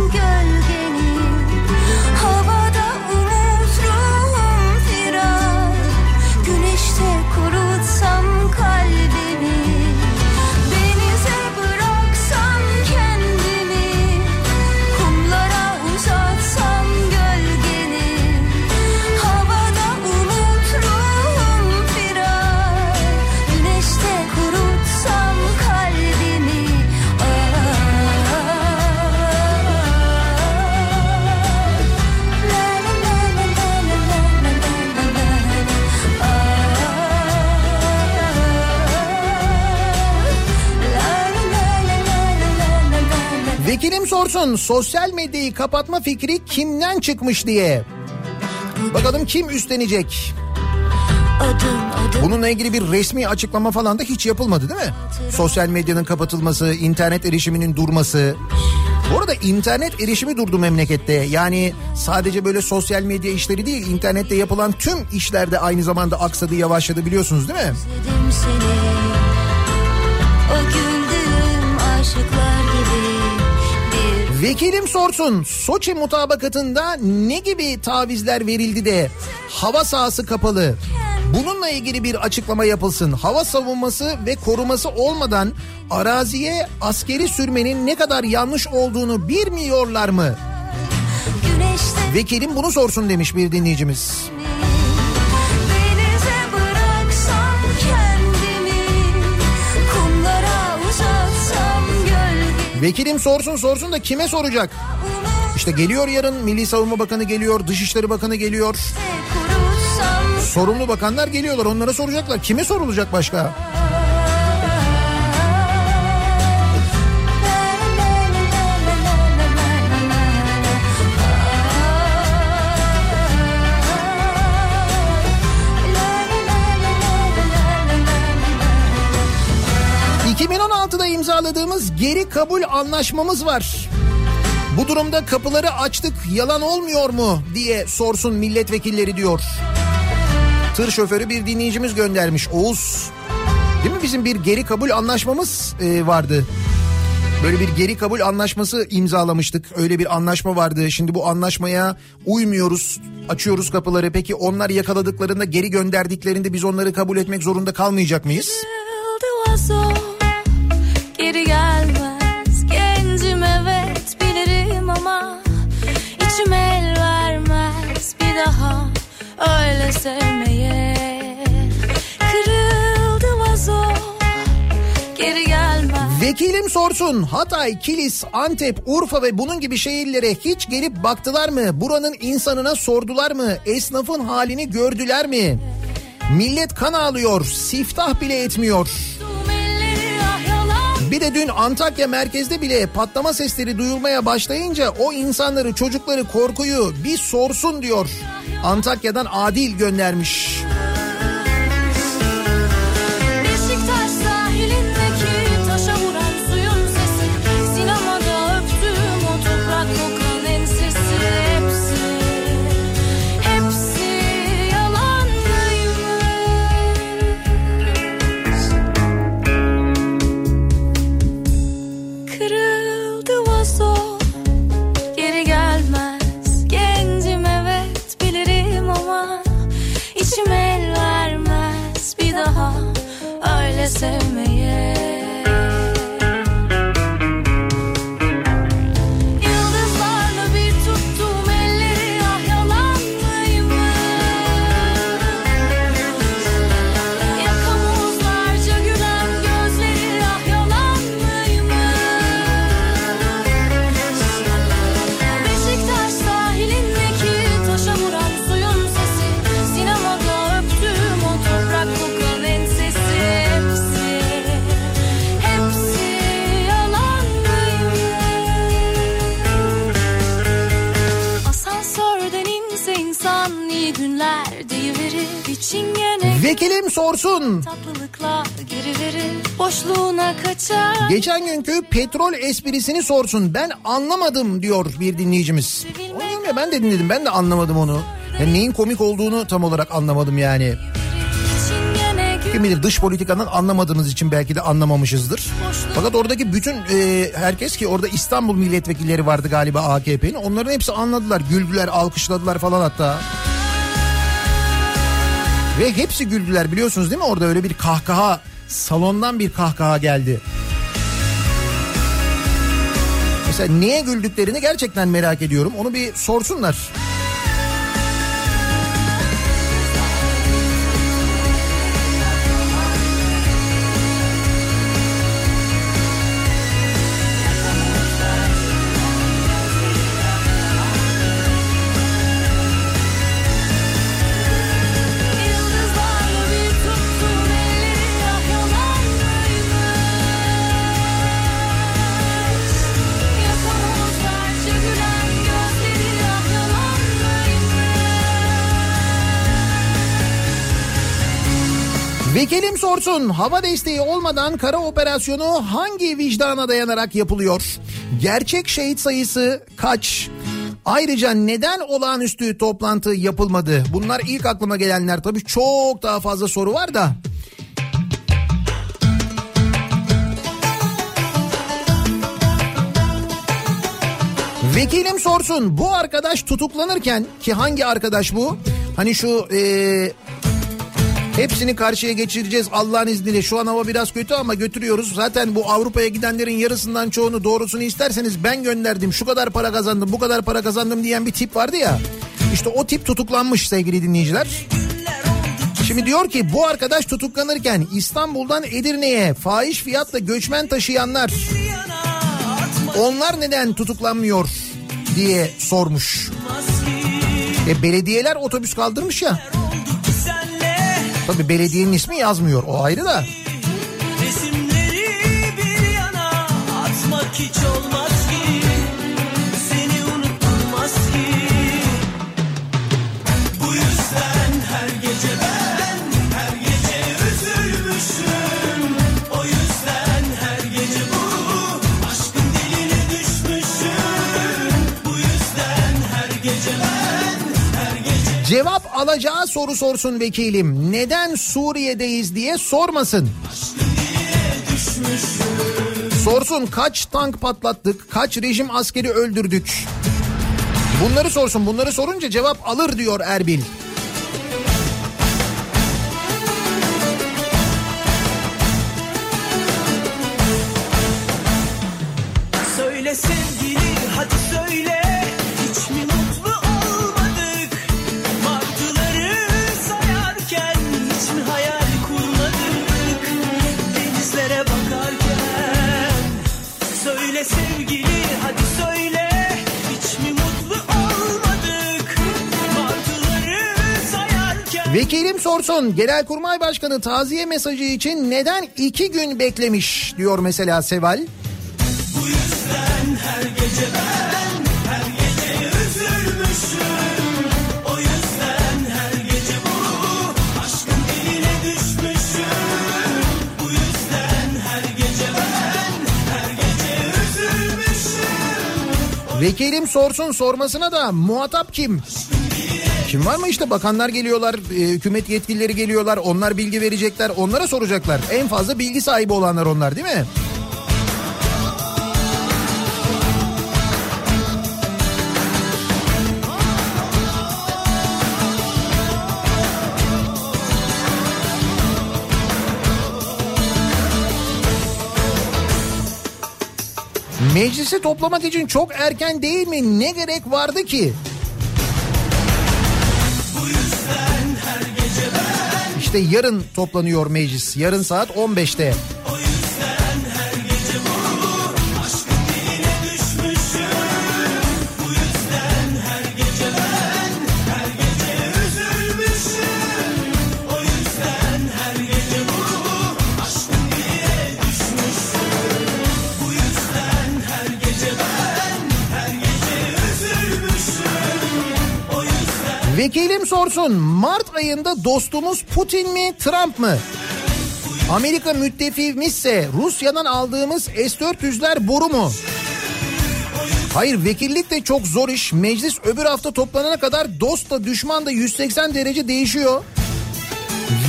Vekilim sorsun sosyal medyayı kapatma fikri kimden çıkmış diye. Bakalım kim üstlenecek? Bununla ilgili bir resmi açıklama falan da hiç yapılmadı değil mi? Sosyal medyanın kapatılması, internet erişiminin durması. Bu arada internet erişimi durdu memlekette. Yani sadece böyle sosyal medya işleri değil, internette yapılan tüm işlerde aynı zamanda aksadı, yavaşladı biliyorsunuz değil mi? özledim seni O güldüğüm Vekilim sorsun Soçi mutabakatında ne gibi tavizler verildi de hava sahası kapalı. Bununla ilgili bir açıklama yapılsın. Hava savunması ve koruması olmadan araziye askeri sürmenin ne kadar yanlış olduğunu bilmiyorlar mı? güneşte Vekilim bunu sorsun demiş bir dinleyicimiz. Denize Vekilim sorsun sorsun da kime soracak? İşte geliyor yarın Milli Savunma Bakanı geliyor, Dışişleri Bakanı geliyor. Sorumlu bakanlar geliyorlar onlara soracaklar. Kime sorulacak başka? İmzaladığımız geri kabul anlaşmamız var. Bu durumda kapıları açtık yalan olmuyor mu diye sorsun milletvekilleri diyor. Tır şoförü bir dinleyicimiz göndermiş Oğuz. Değil mi bizim bir geri kabul anlaşmamız e, vardı. Böyle bir geri kabul anlaşması imzalamıştık. Öyle bir anlaşma vardı. Şimdi bu anlaşmaya uymuyoruz. Açıyoruz kapıları. Peki onlar yakaladıklarında geri gönderdiklerinde biz onları kabul etmek zorunda kalmayacak mıyız? Vekilim sorsun Hatay, Kilis, Antep, Urfa ve bunun gibi şehirlere hiç gelip baktılar mı? Buranın insanına sordular mı? Esnafın halini gördüler mi? Millet kan ağlıyor, siftah bile etmiyor. Bir de dün Antakya merkezde bile patlama sesleri duyulmaya başlayınca o insanları çocukları korkuyu bir sorsun diyor. Antakya'dan Adil göndermiş. Beşiktaş listen. Sorsun. Geçen günkü petrol esprisini sorsun. Ben anlamadım diyor bir dinleyicimiz. Onu ya ben de dinledim. Ben de anlamadım onu. Yani neyin komik olduğunu tam olarak anlamadım yani. Kim bilir dış politikanın anlamadığımız için belki de anlamamışızdır. Fakat oradaki bütün e, herkes ki orada İstanbul milletvekilleri vardı galiba AKP'nin. Onların hepsi anladılar. Güldüler, alkışladılar falan hatta. Ve hepsi güldüler biliyorsunuz değil mi? Orada öyle bir kahkaha, salondan bir kahkaha geldi. Mesela niye güldüklerini gerçekten merak ediyorum. Onu bir sorsunlar. Vekilim sorsun hava desteği olmadan kara operasyonu hangi vicdana dayanarak yapılıyor? Gerçek şehit sayısı kaç? Ayrıca neden olağanüstü toplantı yapılmadı? Bunlar ilk aklıma gelenler tabii çok daha fazla soru var da. Vekilim sorsun bu arkadaş tutuklanırken ki hangi arkadaş bu? Hani şu eee Hepsini karşıya geçireceğiz Allah'ın izniyle. Şu an hava biraz kötü ama götürüyoruz. Zaten bu Avrupa'ya gidenlerin yarısından çoğunu doğrusunu isterseniz ben gönderdim. Şu kadar para kazandım, bu kadar para kazandım diyen bir tip vardı ya. İşte o tip tutuklanmış sevgili dinleyiciler. Şimdi diyor ki bu arkadaş tutuklanırken İstanbul'dan Edirne'ye fahiş fiyatla göçmen taşıyanlar onlar neden tutuklanmıyor diye sormuş. E belediyeler otobüs kaldırmış ya. Tabii belediyenin ismi yazmıyor o ayrı da. Alacağı soru sorsun vekilim. Neden Suriye'deyiz diye sormasın. Sorsun kaç tank patlattık, kaç rejim askeri öldürdük. Bunları sorsun. Bunları sorunca cevap alır diyor Erbil. Söyle Vekilim sorsun. Genelkurmay Başkanı taziye mesajı için neden iki gün beklemiş diyor mesela Seval. Bu yüzden her gece ben her gece üzülmüşüm. Vekilim sorsun sormasına da muhatap kim? Kim var mı işte bakanlar geliyorlar, e, hükümet yetkilileri geliyorlar, onlar bilgi verecekler, onlara soracaklar. En fazla bilgi sahibi olanlar onlar değil mi? Meclisi toplamak için çok erken değil mi? Ne gerek vardı ki? İşte yarın toplanıyor meclis. Yarın saat 15'te. Vekilim sorsun Mart ayında dostumuz Putin mi Trump mı? Amerika müttefiğimizse Rusya'dan aldığımız S-400'ler boru mu? Hayır vekillik de çok zor iş. Meclis öbür hafta toplanana kadar dost da düşman da 180 derece değişiyor.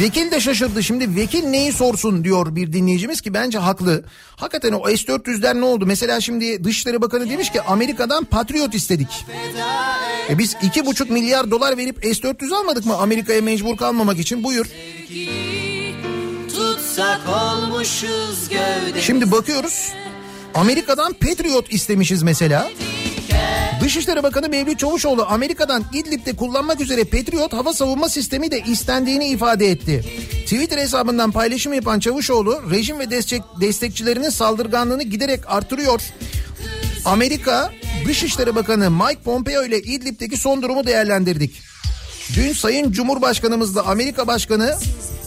Vekil de şaşırdı. Şimdi vekil neyi sorsun diyor bir dinleyicimiz ki bence haklı. Hakikaten o S-400'ler ne oldu? Mesela şimdi Dışişleri Bakanı demiş ki Amerika'dan Patriot istedik. E biz iki buçuk milyar dolar verip S-400 almadık mı Amerika'ya mecbur kalmamak için? Buyur. Şimdi bakıyoruz. Amerika'dan Patriot istemişiz mesela. Dışişleri Bakanı Mevlüt Çavuşoğlu Amerika'dan İdlib'de kullanmak üzere Patriot hava savunma sistemi de istendiğini ifade etti. Twitter hesabından paylaşım yapan Çavuşoğlu rejim ve destek, destekçilerinin saldırganlığını giderek artırıyor. Amerika Dışişleri Bakanı Mike Pompeo ile İdlib'deki son durumu değerlendirdik. Dün Sayın Cumhurbaşkanımızla Amerika Başkanı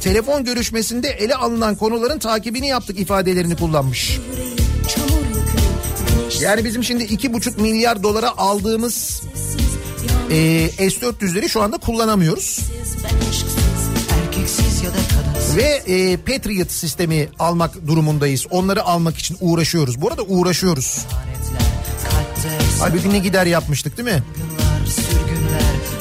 telefon görüşmesinde ele alınan konuların takibini yaptık ifadelerini kullanmış. Yani bizim şimdi iki buçuk milyar dolara aldığımız e, S-400'leri şu anda kullanamıyoruz. Ve e, Patriot sistemi almak durumundayız. Onları almak için uğraşıyoruz. Bu arada uğraşıyoruz. Halbuki ne gider yapmıştık değil mi?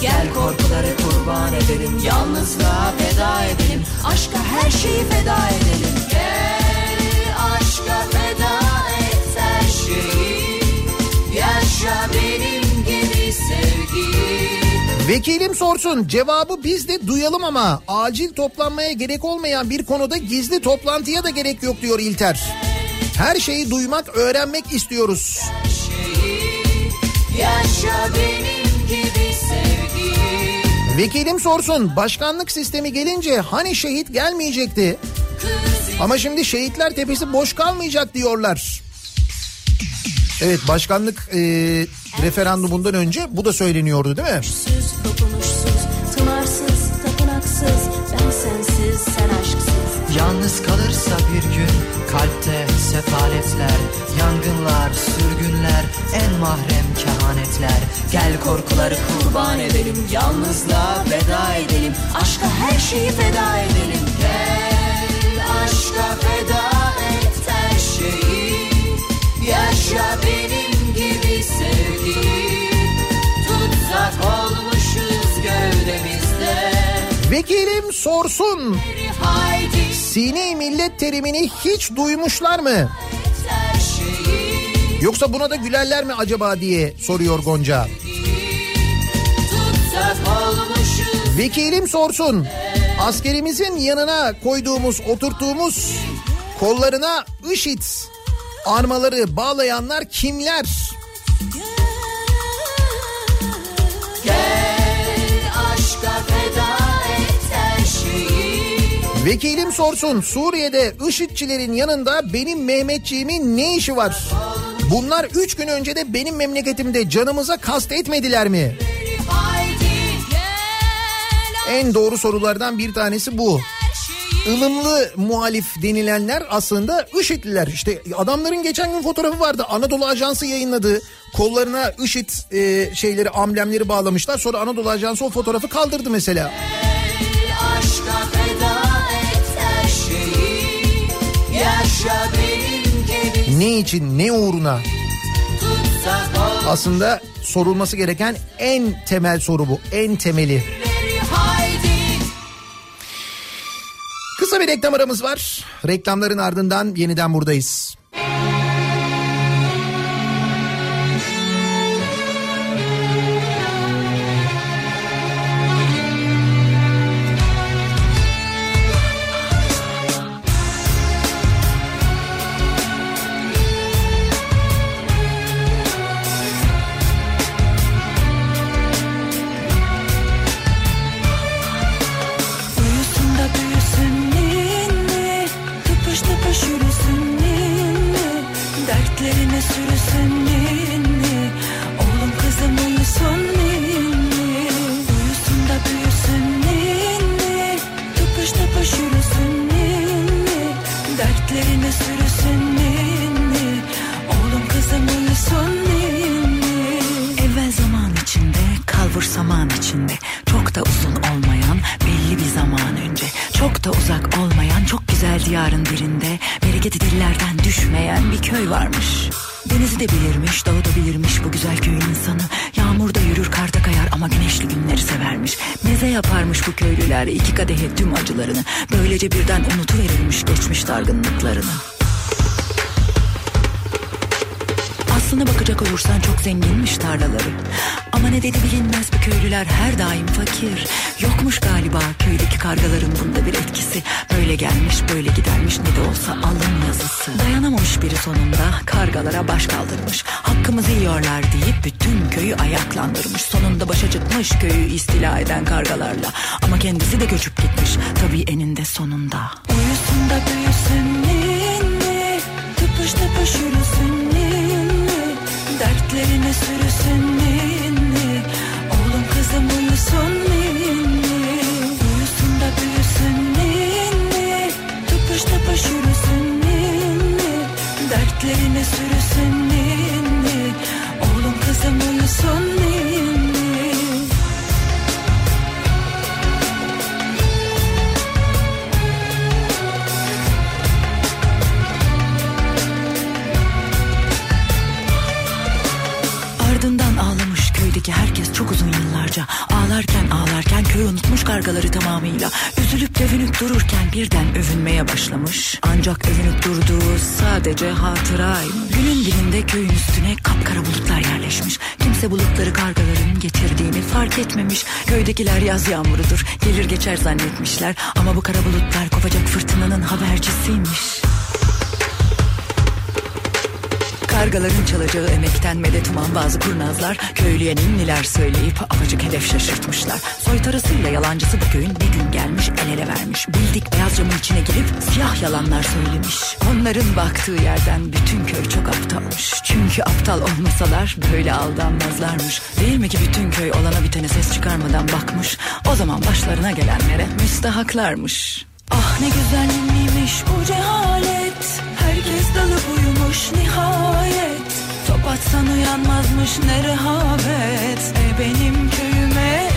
Gel korkuları kurban edelim Yalnızlığa feda edelim Aşka her şeyi feda edelim Gel Vekilim sorsun cevabı biz de duyalım ama acil toplanmaya gerek olmayan bir konuda gizli toplantıya da gerek yok diyor İlter. Her şeyi duymak, öğrenmek istiyoruz. Yaşa benim gibi Vekilim sorsun başkanlık sistemi gelince hani şehit gelmeyecekti? Ama şimdi şehitler tepesi boş kalmayacak diyorlar. Evet başkanlık e, referandumundan önce bu da söyleniyordu değil mi? Yalnız kalırsa bir gün kalpte sefaletler, yangınlar, sürgünler, en mahrem kehanetler. Gel korkuları kurban edelim, yalnızlığa veda edelim, aşka her şeyi feda edelim. Gel aşka feda Vekilim sorsun sini millet terimini hiç duymuşlar mı? Yoksa buna da gülerler mi acaba diye soruyor Gonca. Vekilim sorsun askerimizin yanına koyduğumuz oturttuğumuz kollarına IŞİD armaları bağlayanlar kimler? Vekilim sorsun Suriye'de IŞİD'çilerin yanında benim Mehmetçiğimin ne işi var? Bunlar üç gün önce de benim memleketimde canımıza kast etmediler mi? En doğru sorulardan bir tanesi bu. ılımlı muhalif denilenler aslında IŞİD'liler. İşte adamların geçen gün fotoğrafı vardı. Anadolu Ajansı yayınladı. Kollarına IŞİD e, şeyleri, amblemleri bağlamışlar. Sonra Anadolu Ajansı o fotoğrafı kaldırdı mesela. aşka Ne için, ne uğruna? Aslında sorulması gereken en temel soru bu. En temeli. Kısa bir reklam aramız var. Reklamların ardından yeniden buradayız. Böylece birden unutuverilmiş geçmiş dargınlıklarını. Aslına bakacak olursan çok zenginmiş tarlaları. Ama ne dedi bilinmez bu köylüler her daim fakir. Yokmuş galiba köydeki kargaların bunda bir etkisi. Böyle gelmiş böyle gidermiş ne de olsa alın yazısı. Dayanamamış biri sonunda kargalara baş kaldırmış. Hakkımızı yiyorlar deyip bütün köyü ayaklandırmış. Sonunda başa çıkmış köyü istila eden kargalarla. Ama kendisi de göçüp gitmiş tabii eninde sonunda. Uyusun da büyüsün ninni, tıpış tıpış yürüsün ninni, dertlerine sürüsün ninni, kızım uyusun ninni, uyusun da büyüsün ninni, tıpış tıpış yürüsün ninni, dertlerine sürüsün ninni, oğlum kızım uyusun ninni. Köydeki herkes çok uzun yıllarca. Ağlarken ağlarken köy unutmuş kargaları tamamıyla. Üzülüp dövünüp dururken birden övünmeye başlamış. Ancak övünüp durduğu sadece hatıraymış. Günün birinde köyün üstüne kapkara bulutlar yerleşmiş. Kimse bulutları kargaların getirdiğini fark etmemiş. Köydekiler yaz yağmurudur gelir geçer zannetmişler. Ama bu kara bulutlar kopacak fırtınanın habercisiymiş. Kargaların çalacağı emekten medet uman bazı kurnazlar köylüye ninniler söyleyip apacık hedef şaşırtmışlar. Soytarısıyla yalancısı bu köyün bir gün gelmiş el ele vermiş. Bildik beyaz camın içine girip siyah yalanlar söylemiş. Onların baktığı yerden bütün köy çok aptalmış. Çünkü aptal olmasalar böyle aldanmazlarmış. Değil mi ki bütün köy olana bitene ses çıkarmadan bakmış. O zaman başlarına gelenlere müstahaklarmış. Ah ne güzel bu cehalet Herkes dalıp uyumuş nihayet Top atsan uyanmazmış ne rehavet E benim köyüme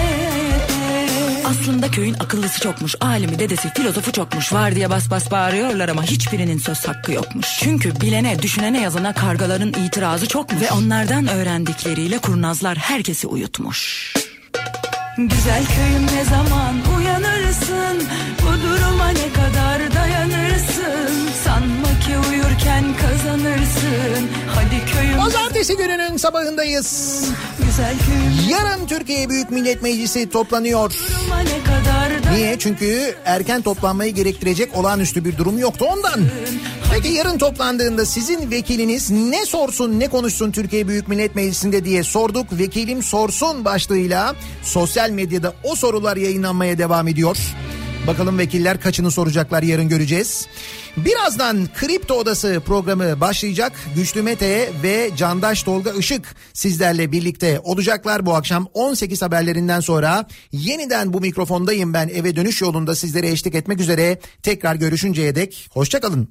aslında köyün akıllısı çokmuş, alimi, dedesi, filozofu çokmuş. Var diye bas bas bağırıyorlar ama hiçbirinin söz hakkı yokmuş. Çünkü bilene, düşünene, yazana kargaların itirazı çokmuş. Ve onlardan öğrendikleriyle kurnazlar herkesi uyutmuş. Güzel köyüm ne zaman uyanırsın? Bu duruma ne kadar ki uyurken kazanırsın Hadi köyüm Pazartesi gününün sabahındayız. güzel köyüm Yarın Türkiye Büyük Millet Meclisi toplanıyor. Niye? Çünkü erken toplanmayı gerektirecek olağanüstü bir durum yoktu ondan. Peki yarın toplandığında sizin vekiliniz ne sorsun ne konuşsun Türkiye Büyük Millet Meclisi'nde diye sorduk. Vekilim sorsun başlığıyla sosyal medyada o sorular yayınlanmaya devam ediyor. Bakalım vekiller kaçını soracaklar yarın göreceğiz. Birazdan Kripto Odası programı başlayacak. Güçlü Mete ve Candaş Tolga Işık sizlerle birlikte olacaklar bu akşam 18 haberlerinden sonra. Yeniden bu mikrofondayım ben eve dönüş yolunda sizlere eşlik etmek üzere. Tekrar görüşünceye dek hoşçakalın.